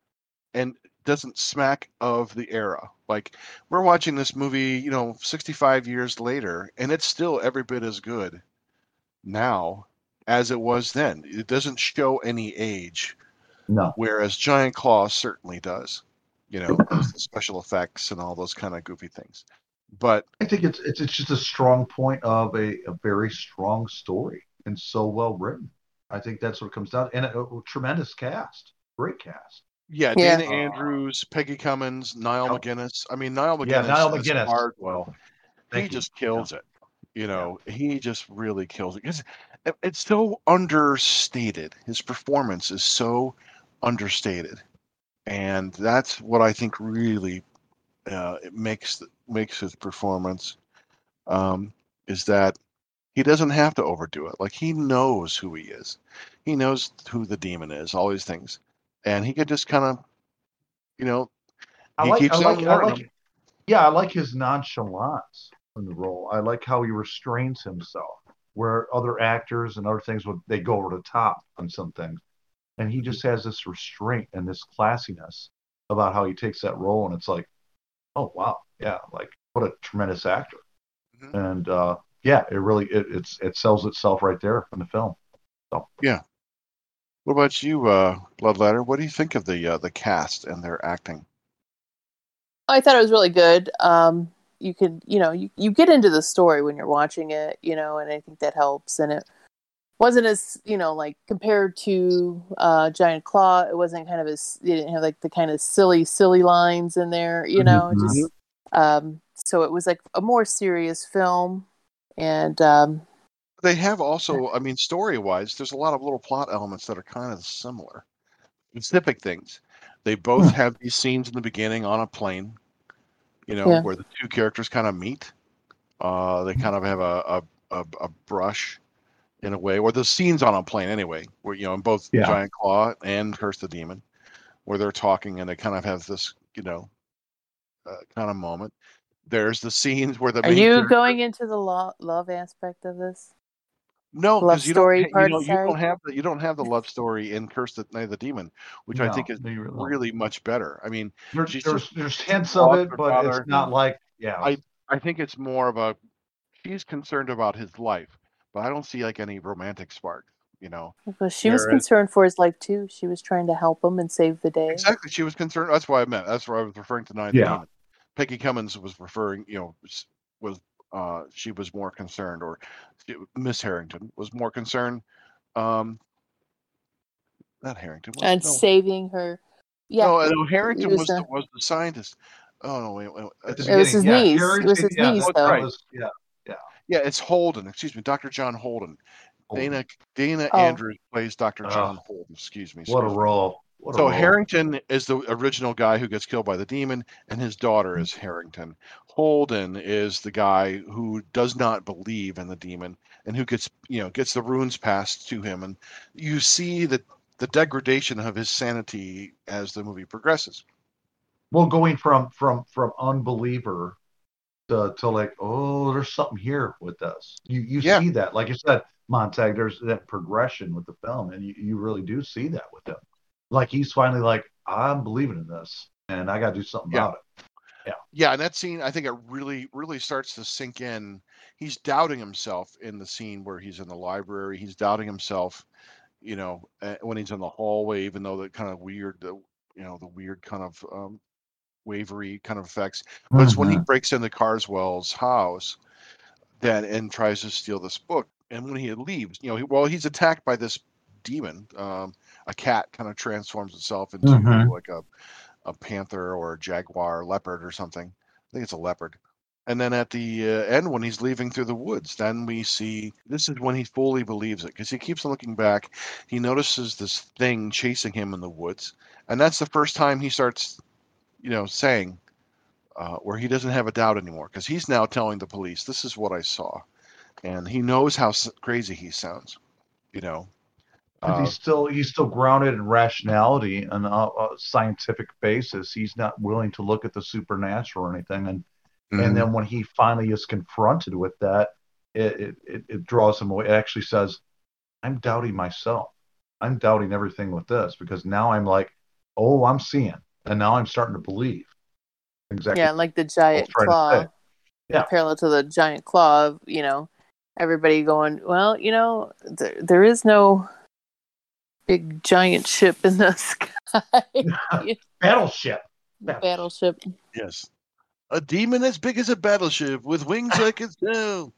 and doesn't smack of the era. Like we're watching this movie, you know, 65 years later, and it's still every bit as good now as it was then. It doesn't show any age, No, whereas Giant Claw certainly does. you know, the special effects and all those kind of goofy things. But I think it's it's, it's just a strong point of a, a very strong story and so well written. I think that's what it comes down and a, a tremendous cast, great cast. yeah, Yeah. Dana Andrews, Peggy Cummins, Niall Yep. MacGinnis. I mean, Niall MacGinnis. Yeah, Niall as MacGinnis. Carswell, he you. just kills it. You know, he just really kills it. 'Cause it- It's so understated. His performance is so understated, and that's what I think really uh, it makes makes his performance um, is that he doesn't have to overdo it. Like he knows who he is. He knows who the demon is. All these things, and he could just kind of, you know, I He like, keeps I on like, I like, yeah, I like his nonchalance in the role. I like how he restrains himself, where other actors and other things would they go over the top on some things, and he just has this restraint and this classiness about how he takes that role, and it's like, oh wow, yeah, like what a tremendous actor, Mhm. and uh, yeah, it really it, it's it sells itself right there in the film. So yeah. What about you, uh, Bloodletter? What do you think of the uh, the cast and their acting? I thought it was really good. Um, you could, you know, you, you get into the story when you're watching it, you know, and I think that helps. And it wasn't as, you know, like compared to uh, Giant Claw, it wasn't kind of as, it didn't have like the kind of silly, silly lines in there, you know, Mhm. just, um, so it was like a more serious film. And, um, They have also, I mean, story wise, there's a lot of little plot elements that are kind of similar, specific things. They both Hmm. have these scenes in the beginning on a plane, you know, Yeah. where the two characters kind of meet. Uh, they kind of have a, a, a, a brush in a way, or the scenes on a plane anyway, where, you know, in both Yeah. Giant Claw and Curse the Demon, where they're talking and they kind of have this, you know, uh, kind of moment. There's the scenes where the are you going into the lo- love aspect of this? No, love because you story don't. you, know, you don't have the you don't have the love story in Curse the Night of the Demon, which I think is really really much better. I mean, There- she's there's there's hints of it, but father. it's not like yeah. I- I think it's more of a she's concerned about his life, but I don't see like any romantic spark. You know, Well, she was Whereas- concerned for his life too. She was trying to help him and save the day. exactly. She was concerned. That's why I meant. That's why I was referring to Night Yeah. Peggy Cummins was referring. You know, was- was uh she was more concerned, or Miss Harrington was more concerned. Um, not Harrington. was- and no. saving her. Yeah, No, no, Harrington was was the- the, was the scientist. Oh no, wait, wait. At the It was his yeah, niece. Harry- It was his yeah, niece, though. was- yeah. yeah, it's Holden. Excuse me, Dr. John Holden. Dana Dana Oh. Andrews plays Dr. Oh. John Holden. Excuse me. What a excuse me. role. What So. Harrington is the original guy who gets killed by the demon, and his daughter is Harrington. Holden is the guy who does not believe in the demon and who gets you know gets the runes passed to him, and you see the the degradation of his sanity as the movie progresses. well, going from from from unbeliever to, to like, oh, there's something here with this. You you Yeah. see that, like you said, Montag. There's that progression with the film, and you, you really do see that with him. Like he's finally like, I'm believing in this, and I got to do something Yeah. about it. Yeah, Yeah. and that scene, I think it really, really starts to sink in. He's doubting himself in the scene where he's in the library. He's doubting himself, you know, when he's in the hallway, even though the kind of weird, the you know, the weird kind of um, wavery kind of effects. But it's when he Mhm. breaks into Carswell's house that and tries to steal this book. And when he leaves, you know, he, well, he's attacked by this demon. Um, a cat kind of transforms itself into Mhm. like a a panther or a jaguar or leopard or something. I think it's a leopard. And then at the uh, end, when he's leaving through the woods, then we see this is when he fully believes it because he keeps looking back. He notices this thing chasing him in the woods, and that's the first time he starts, you know, saying uh, where he doesn't have a doubt anymore because he's now telling the police, "This is what I saw," and he knows how s- crazy he sounds. You know, Uh, he's still he's still grounded in rationality and a, a scientific basis. He's not willing to look at the supernatural or anything. And mhm. and then when he finally is confronted with that, it, it, it, it draws him away. It actually says, I'm doubting myself. I'm doubting everything with this because now I'm like, oh, I'm seeing. And now I'm starting to believe. Exactly. yeah, like the giant claw. Yeah. Parallel to the giant claw, of, you know, everybody going, well, you know, there, there is no big giant ship in the sky. Battleship. Battleship. Yes. A demon as big as a battleship with wings like a snow.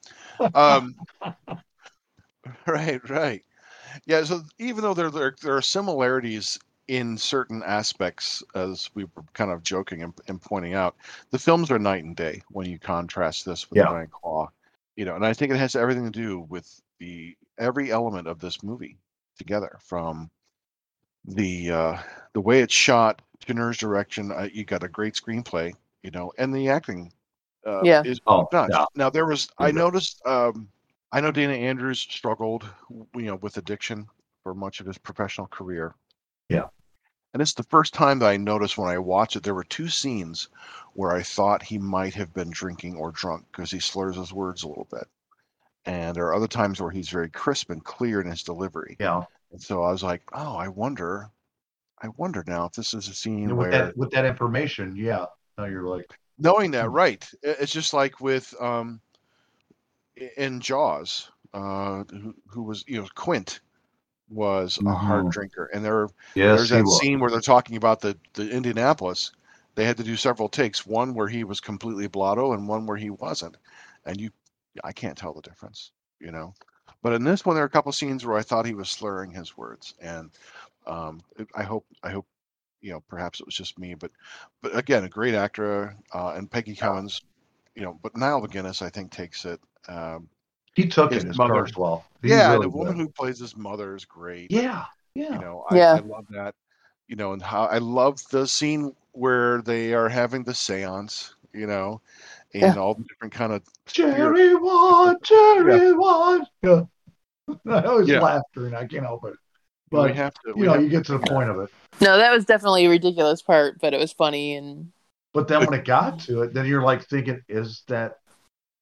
Um, right, right. Yeah, so even though there, there, there are similarities in certain aspects, as we were kind of joking and, and pointing out, the films are night and day when you contrast this with Yeah. Iron Claw. You know, and I think it has everything to do with the every element of this movie together, from the uh, the way it's shot, Jenner's direction. Uh, you got a great screenplay, you know, and the acting. Uh, Yeah. is Oh, top-notch. yeah. Now there was, I noticed. Um, I know Dana Andrews struggled, you know, with addiction for much of his professional career. Yeah. And it's the first time that I noticed when I watched it, there were two scenes where I thought he might have been drinking or drunk because he slurs his words a little bit. And there are other times where he's very crisp and clear in his delivery. Yeah. And so I was like, oh, I wonder, I wonder now if this is a scene with where that with that information, yeah. Now you're like, knowing that Hmm. right it's just like with um in jaws uh who, who was you know quint was a hard Mhm. drinker and there yes, there's that was. scene where they're talking about the the indianapolis they had to do several takes one where he was completely blotto and one where he wasn't and you i can't tell the difference you know but in this one there are a couple scenes where i thought he was slurring his words and um i hope i hope you know perhaps it was just me but but again a great actor uh and peggy cummins you know but niall macginnis i think takes it um He took his it his mother- Carswell. He yeah really the woman did. who plays his mother is great Yeah, yeah. you know I, Yeah. I love that you know and how i love the scene where they are having the seance you know and Yeah. all the different kind of Cherry one, cherry one. Yeah. I always Yeah. laugh during. I can't help it. But we But have to we you know, have- you get to the point of it. No, that was definitely a ridiculous part, but it was funny and But then when it got to it, then you're like thinking, is that,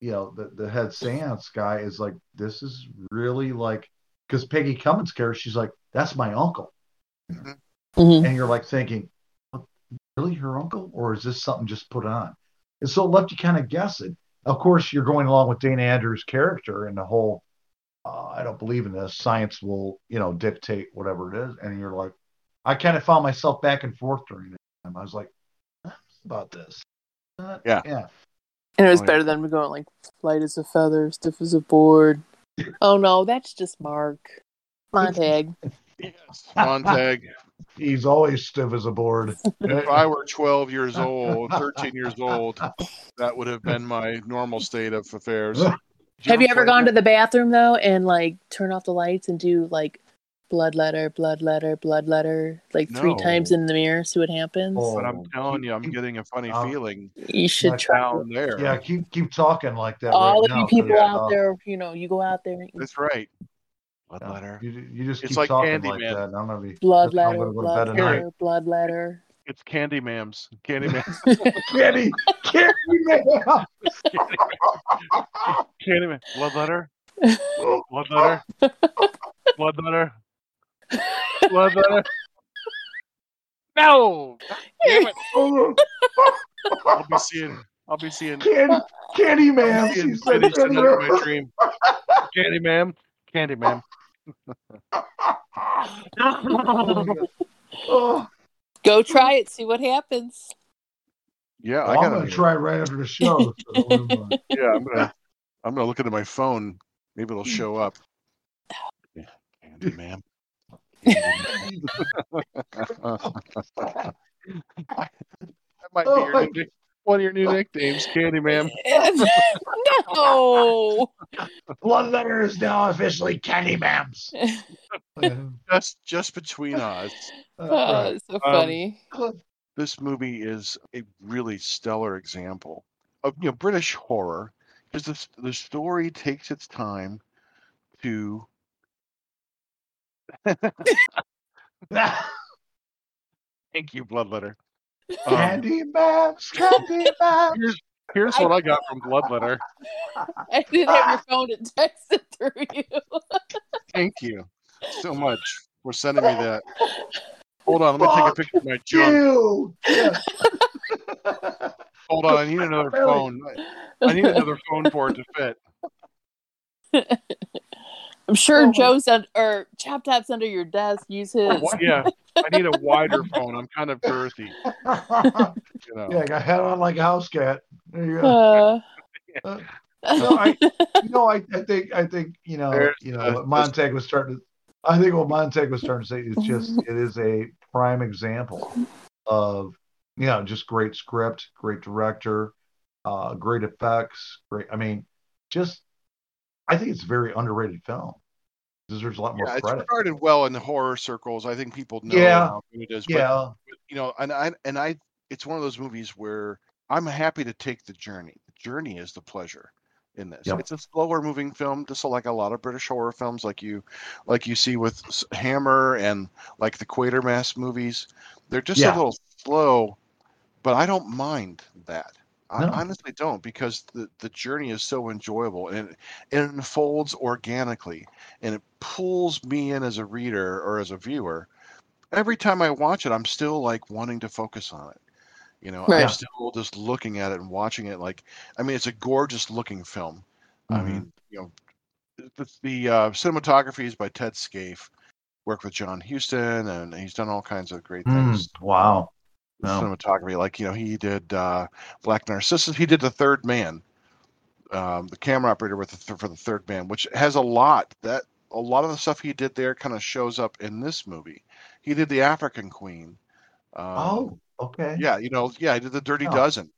you know, the, the head seance guy is like, this is really like, because Peggy Cummins' character, she's like, that's my uncle. Mhm. And you're like thinking, really her uncle? Or is this something just put on? And so it left you kind of guessing. Of course, you're going along with Dana Andrews' character and the whole, uh, I don't believe in this. Science will, you know, dictate whatever it is. And you're like, I kind of found myself back and forth during it. I was like, about this. Uh, Yeah. Yeah. and it was Oh, yeah. better than going like light as a feather, stiff as a board. Oh no, that's just Mark Montag. yes, montag He's always stiff as a board. if i were 12 years old 13 years old that would have been my normal state of affairs Have you ever gone to the bathroom though and like turn off the lights and do like blood letter, blood letter, blood letter like three times in the mirror, see what happens? Oh. but i'm telling you i'm getting a funny Um, feeling You should Yeah, try. down there Yeah, keep keep talking like that. All right of now, you people 'cause, out uh, there, you know, you go out there, and that's right blood yeah, letter You, you just It's keep like talking like Candyman. that. and I'm gonna be blood that's how I'm gonna go to bed blood tonight. letter, blood letter. it's candy mams candy. Man Candy, Candy man. candy man blood letter blood letter blood letter blood letter no! Damn it. I'll be seeing i'll be seeing. Candy, Candy I'll man. be seeing She said titties Candy tonight in my dream. Candy ma'am candy ma'am Oh, Go try it, see what happens. yeah i well, I'm gotta gonna try right after the show. so, yeah i'm gonna i'm gonna look into my phone maybe it'll show up yeah, candy ma'am that might be Oh your my- new nick- one of your new nicknames, Candy Ma'am. no. Blood letter is now officially Candy Mams. Just just between us, Oh, Right. it's so Um, funny. this movie is a really stellar example of you know British horror because the the story takes its time to thank you, Bloodletter. Um, Candy Mams, Candy Mams. here's here's what I got from Bloodletter. I didn't have your phone to text it through you. Thank you so much for sending me that. Hold on, let me take a picture of my junk. Yeah. Hold on, I need another phone. I need another phone for it to fit. I'm sure Oh. Joe's un- or Chop Top's under your desk. Use his. Oh, wha- yeah, I need a wider phone. I'm kind of girthy, you know. Yeah, I got head on like a house cat. There you go. Uh, Uh, no, I, you know, I, I think, I think, you know, There's you know, the- what Montag was starting to. I think what Montag was starting to say is just, it is a prime example of, you know, just great script, great director, uh, great effects, great. I mean, just, I think it's a very underrated film. Deserves a lot more Yeah, it's credit. regarded well in the horror circles. I think people know Yeah. how good it is. But, Yeah, you know, and I and I, it's one of those movies where I'm happy to take the journey. The journey is the pleasure in this. Yep. It's a slower moving film, just like a lot of British horror films, like you, like you see with Hammer and like the Quatermass movies. They're just Yeah. a little slow, but I don't mind that. I No. honestly don't because the, the journey is so enjoyable and it, it unfolds organically and it pulls me in as a reader or as a viewer. Every time I watch it, I'm still like wanting to focus on it. You know, Right. I'm still just looking at it and watching it. Like, I mean, it's a gorgeous looking film. I Mhm. mean, you know, the, the uh, cinematography is by Ted Scaife. Worked with John Huston, and he's done all kinds of great Mm, things wow. With No. cinematography. Like you know, he did uh, Black Narcissus. He did The Third Man, um, the camera operator with the th- for The Third Man, which has a lot that a lot of the stuff he did there kind of shows up in this movie. He did The African Queen. Um, Oh, okay. yeah, you know, yeah, he did The Dirty Oh. Dozen.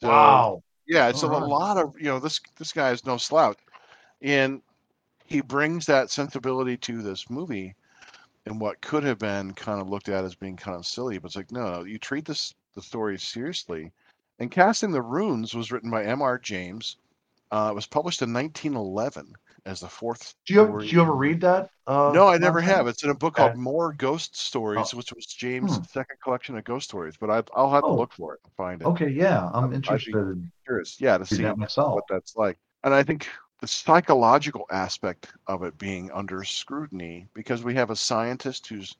So, Wow. yeah, it's a lot of you know this this guy is no slouch, and he brings that sensibility to this movie, and what could have been kind of looked at as being kind of silly, but it's like no, no, you treat this the story seriously. And Casting the Runes was written by M.R. James. Uh, it was published in 1911 as the fourth. Do you, story do you ever read that? Uh, No, I never have. It's in a book Okay. called More Ghost Stories, which was James' Hmm. second collection of ghost stories. But I, I'll have to Oh. look for it and find it. Okay, yeah, I'm be interested Curious, yeah, to see that myself. what that's like. And I think the psychological aspect of it being under scrutiny because we have a scientist who's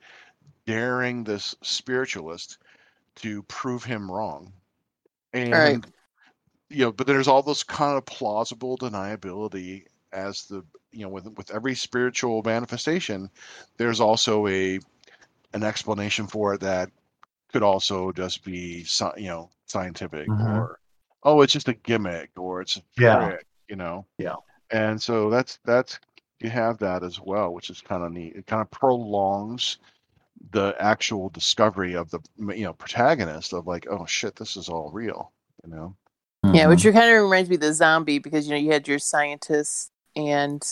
daring this spiritualist to prove him wrong. And Right. you know, but there's all this kind of plausible deniability as the you know with with every spiritual manifestation, there's also a an explanation for it that could also just be you know scientific Mhm. or oh it's just a gimmick or it's a Yeah. trick you know Yeah. And so that's that's you have that as well which is kind of neat it kind of prolongs the actual discovery of the you know protagonist of like oh shit this is all real you know Yeah, Mhm. which kind of reminds me of the zombie because you know you had your scientists and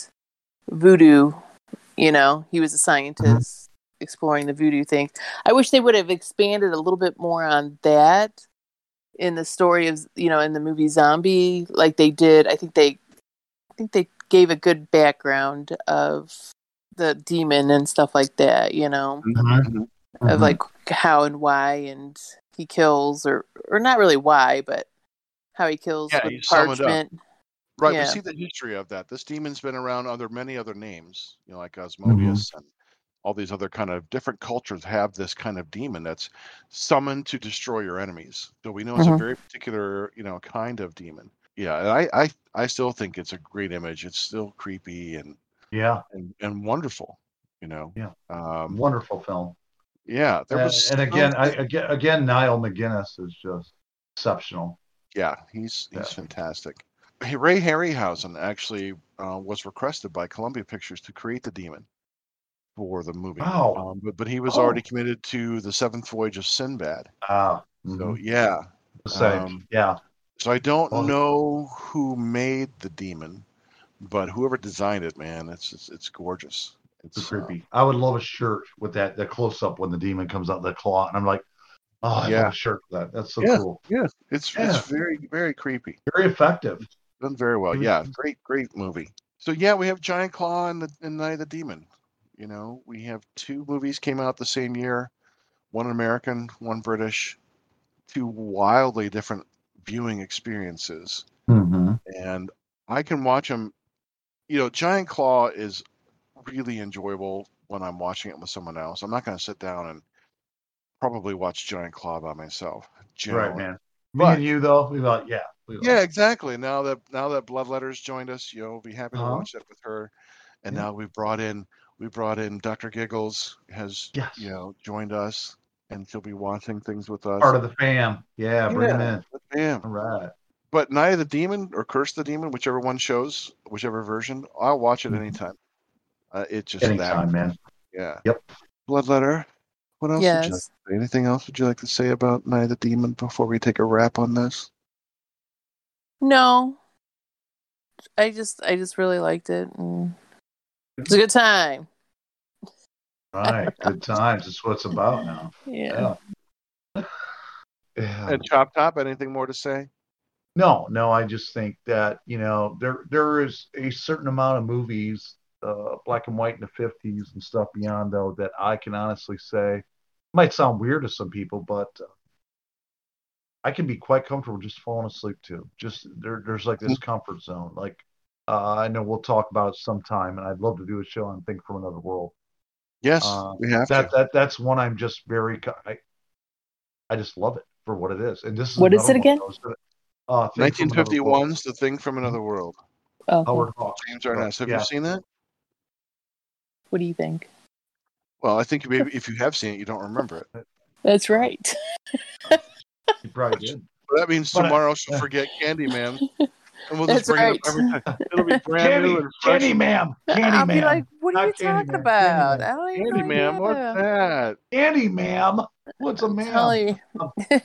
voodoo. You know, he was a scientist exploring the voodoo thing. I wish they would have expanded a little bit more on that in the story of you know in the movie Zombie, like they did. I think they, I think they gave a good background of the demon and stuff like that. You know, Mhm. of Mhm. like how and why and he kills or or not really why, but how he kills Yeah, with you sum it up. parchment. Right, Yeah. we see the history of that. This demon's been around under many other names, you know, like Mm-hmm. And all these other kind of different cultures have this kind of demon that's summoned to destroy your enemies. So we know it's a Mhm. very particular, you know, kind of demon. Yeah, and I, I, I still think it's a great image. It's still creepy and Yeah, and, and wonderful. You know. Yeah. Um, wonderful film. yeah. There And, was and again, I, again, again, Niall MacGinnis is just exceptional. Yeah, he's he's Yeah. fantastic. Ray Harryhausen actually uh, was requested by Columbia Pictures to create the demon for the movie. Wow. Um, but but he was Oh. already committed to the Seventh Voyage of Sinbad. Ah, So mhm. yeah, Say, um, yeah, so I don't Well- know who made the demon, but whoever designed it, man, it's it's, it's gorgeous. It's it's uh, creepy. I would love a shirt with that, the close up when the demon comes out the claw, and I'm like, oh, I Yeah. shirt with that. That's so Yeah. cool. yeah, it's Yeah. it's very very creepy. Very effective. Done very well. Yeah, great, great movie. So yeah, we have Giant Claw and the and Night of the Demon. You know, we have two movies came out the same year, one American, one British, two wildly different viewing experiences. Mm-hmm. And I can watch them. You know, Giant Claw is really enjoyable when I'm watching it with someone else. I'm not going to sit down and probably watch Giant Claw by myself. Right, generally. man. Me But- and you though, we like, yeah, we Yeah, exactly. Now that now that Bloodletter's joined us, you know, we'll be happy to Uh-huh. watch that with her. and Yeah. now we've brought in we brought in Dr. Giggles has Yes. you know joined us, and she'll be watching things with us. Part of the fam. Yeah, bring him Yeah. in. Bam. All right. But Night of the Demon or Curse the Demon, whichever one shows, whichever version, I'll watch it Mhm. anytime. Uh, it just that Anytime, man. Yeah. Yep. Bloodletter. What else? Would you like Yes. Anything else would you like to say about Night of the Demon before we take a wrap on this? No. I just I just really liked it. And it was a good time. All right. Good times. That's what it's about now. Yeah. Yeah. Yeah. And Chop Top, anything more to say? No, no, I just think that, you know, there there is a certain amount of movies, uh, black and white in the fifties and stuff beyond though, that I can honestly say might sound weird to some people, but uh, I can be quite comfortable just falling asleep to. Just there there's like this comfort zone. Like uh, I know we'll talk about it sometime and I'd love to do a show on Thing from Another World. Yes, Uh, we have That to. that that's one I'm just very I I just love it for what it is. And this is What is it again? one of Uh, Thing from Another World. 1951's The Thing from Another World. Oh, Howard Hawks. James Arness. Have Yeah. you seen that? what do you think? Well, I think maybe if you have seen it, you don't remember it. That's right. He probably did. But that means But I- tomorrow she'll forget Candyman, and we'll That's just bring right. it up every time. It'll be brand Candy, new and fresh. Candy Ma'am, Candy I'll be Ma'am, like, what are you Not Candyman, talking about? Candyman. I don't even Candy, know ma'am, what's yeah. that? Candy Ma'am. What's a I'm ma'am? telling you.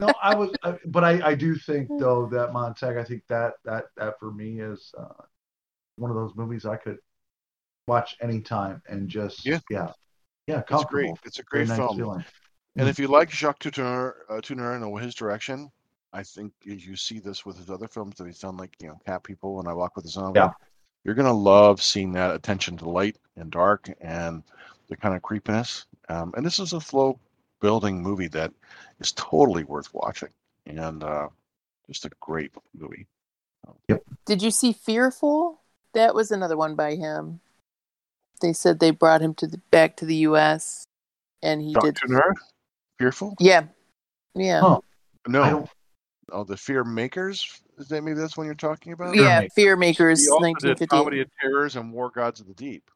No, I was, I, but I, I do think though that Montag, I think that that that for me is uh, one of those movies I could watch anytime and just Yeah. yeah, yeah, comfortable. It's great. It's a great nice film. feeling. And if you like Jacques Tourneur, uh, Tourneur and his direction, I think if you see this with his other films that he's done, like you know, Cat People and I Walk with the Zombie, Yeah. you're gonna love seeing that attention to light and dark and the kind of creepiness. Um, and this is a slow building movie that is totally worth watching, and uh, just a great movie. Yep. Did you see Fearful? That was another one by him. They said they brought him to the back to the U.S. and he Jacques did. Tourneur, Fearful? Yeah, yeah, Huh. I No, don't. Oh, the Fear Makers. Is that maybe that's one you're talking about? yeah. Makers. Fear Makers, He also did Comedy of Terrors and War Gods of the Deep.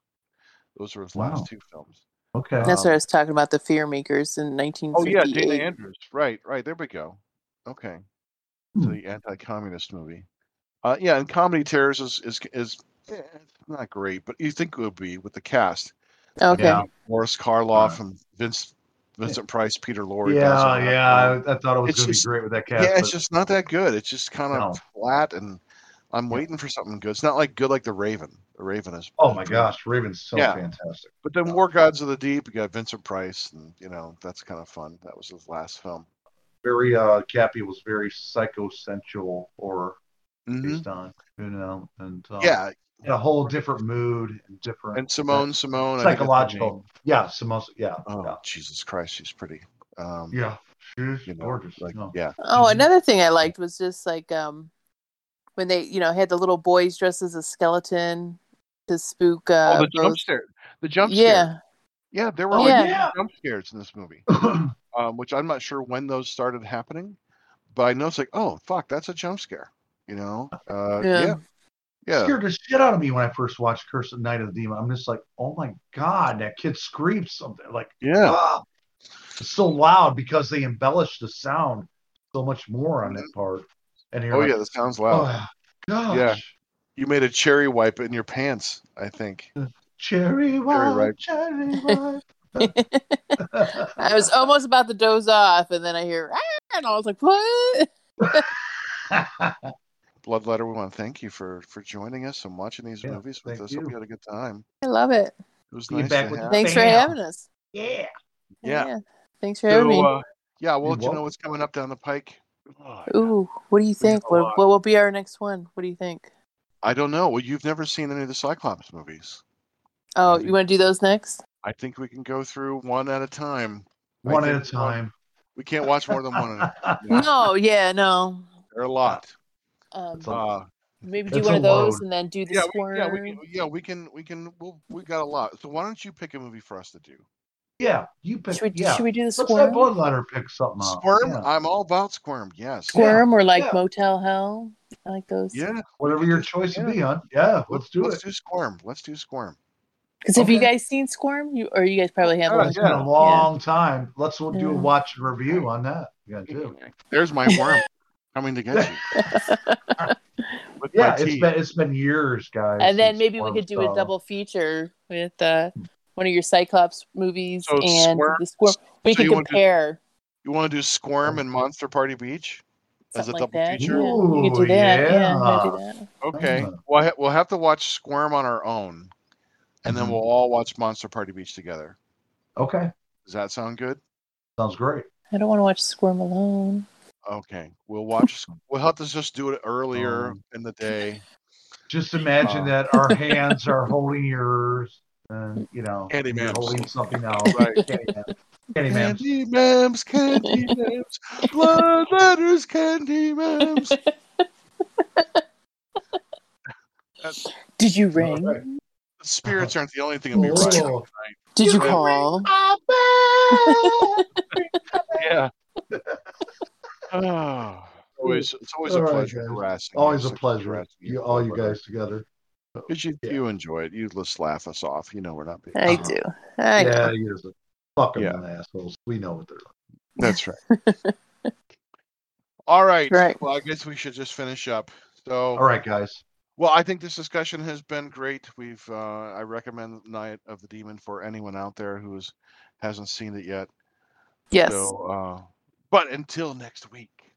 Those are his Wow. last two films. Okay. That's what I was talking about. The Fear Makers in 1958. Oh yeah, Dana Andrews. Right, right. There we go. Okay, Hmm. the anti-communist movie. Uh, yeah, and Comedy Terrors is is is eh, not great, but you think it would be with the cast: okay. Yeah. Boris Karloff and Vince Vincent Price, Peter Lorre. Yeah, yeah. I, I thought it was going to be great with that cast. yeah. It's just not that good. It's just kind of No. flat, and I'm waiting for something good. It's not like good like The Raven. The Raven is. oh my gosh, Raven's so Yeah. fantastic. But then War Gods of the Deep, you got Vincent Price, and you know that's kind of fun. That was his last film. Very uh, Cappy was very psychosensual or hmm based on you know, and uh, Yeah, in a whole different mood and different and Simone, Simone, I think that's her psychological. name. Yeah, Simone. Yeah, Oh yeah, Jesus Christ, she's pretty. Um, yeah. She's you know, gorgeous. like no. yeah, Oh, another thing I liked was just like um when they, you know, had the little boys dressed as a skeleton to spook uh oh the jump scare, the jump Yeah. scare. Yeah, there were Oh, like yeah. jump scares in this movie, um, which I'm not sure when those started happening, but I know it's like, oh fuck, that's a jump scare. You know, uh, Yeah. yeah, yeah, scared the shit out of me when I first watched Curse of Night of the Demon. I'm just like, oh my god, that kid screams something like, yeah. ah. it's so loud because they embellish the sound so much more on that part. And you're Oh like, yeah, that sounds loud. oh gosh, Yeah. You made a cherry wipe in your pants, I think. cherry wipe, ripe. cherry wipe. I was almost about to doze off and then I hear ah, and I was like, What? Bloodletter, we want to thank you for for joining us and watching these Yeah, movies with thank us. Hope you. you had a good time. I love it. It was Be nice back to with Thanks for having us. yeah. Yeah. Thanks for having me. uh, yeah, we'll You're let you know what's coming up down the pike. Oh, Ooh, what do you think? What, what will be our next one? What do you think? I don't know. Well, you've never seen any of the Cyclops movies. Oh, Maybe. you want to do those next? I think we can go through one at a time. One at a time. We can't watch more than one. At a, yeah, No, yeah, no. there are a lot. Um, Uh, maybe do one of those load. and then do the yeah, we, squirm. yeah, we can, yeah, we can, we can. We'll, we got a lot. So why don't you pick a movie for us to do? Yeah, you pick. should, we, yeah. should we do the squirm? Let's have squirm? Bloodletter pick something out. Squirm. Yeah. I'm all about Squirm. Yes. Squirm or like yeah. Motel Hell? I like those. Yeah, Whatever your choice would be, hon. Yeah, let's do it. let's do Squirm. Let's do Squirm. Because have you guys seen Squirm? You or you guys probably Oh, haven't. It's been a long time. Let's do a watch and review on that. Yeah, too. There's my worm coming to get you. With Yeah, my it's teeth. been it's been years, guys. and then maybe we could do a double feature with uh, one of your Cyclops movies So and Squirm- the Squirm. We so can you wanna do- compare You want to do Squirm and Monster Party Beach? As a something like double that. feature? Yeah, we could do that. Yeah, yeah. yeah do that. Okay. We'll, ha- we'll have to watch Squirm on our own, and then Mhm. we'll all watch Monster Party Beach together. Okay, Does that sound good? sounds great. I don't want to watch Squirm alone. Okay. We'll watch. we'll have to just do it earlier Um, in the day. Just imagine Uh. that our hands are holding yours, and you know, Candy you're Mams. holding something else. Right. Candy Mams. Candy Mams. Candy Mams, Candy Mams, blood letters, Candy Mams. Did you ring? right. spirits aren't the only thing that'll be running. Oh. Did you Yeah. call? Yeah. Oh, always, it's always a pleasure guys. harassing. Always a pleasure. harassing You, all you guys together. Because you, Yeah. you enjoy it. You just laugh us off. You know we're not being. I Uh-huh. do. I know. yeah, you're just fucking Yeah. assholes. We know what they're like. That's right. All right. Right. Well, I guess we should just finish up. So, All right, guys. well, I think this discussion has been great. We've, uh, I recommend Night of the Demon for anyone out there who's hasn't seen it yet. Yes. So, uh, but until next week,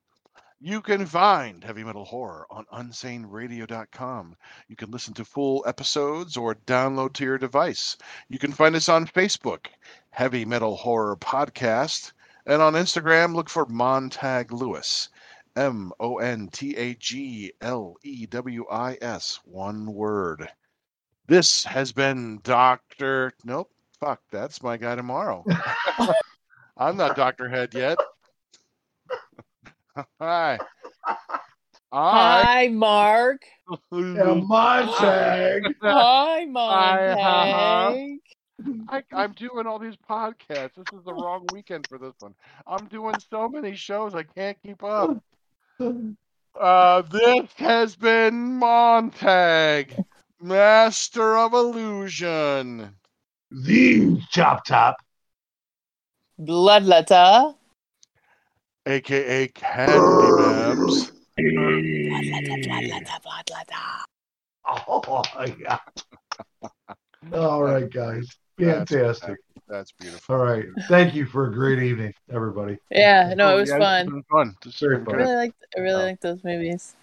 you can find Heavy Metal Horror on unsaneradio.com. You can listen to full episodes or download to your device. You can find us on Facebook, Heavy Metal Horror Podcast, and on Instagram, look for Montag Lewis. M O N T A G L E W I S, one word. This has been Dr. Nope, fuck, that's my guy tomorrow. I'm not Dr. Head yet. Hi. Hi. Hi, Mark. Montag. Hi, Hi, Montag. I, I'm doing all these podcasts. This is the wrong weekend for this one. I'm doing so many shows, I can't keep up. Uh, this has been Montag, Master of Illusion. the chop top. Bloodletter. Aka Candy Mams. Bloodletter, bloodletter. Oh yeah. All right, guys. Fantastic. That's beautiful. All right. Thank you for a great evening, everybody. Yeah, no, it was Yeah, fun. It's been fun. This has Very been I fun. really liked. I really Oh. liked those movies.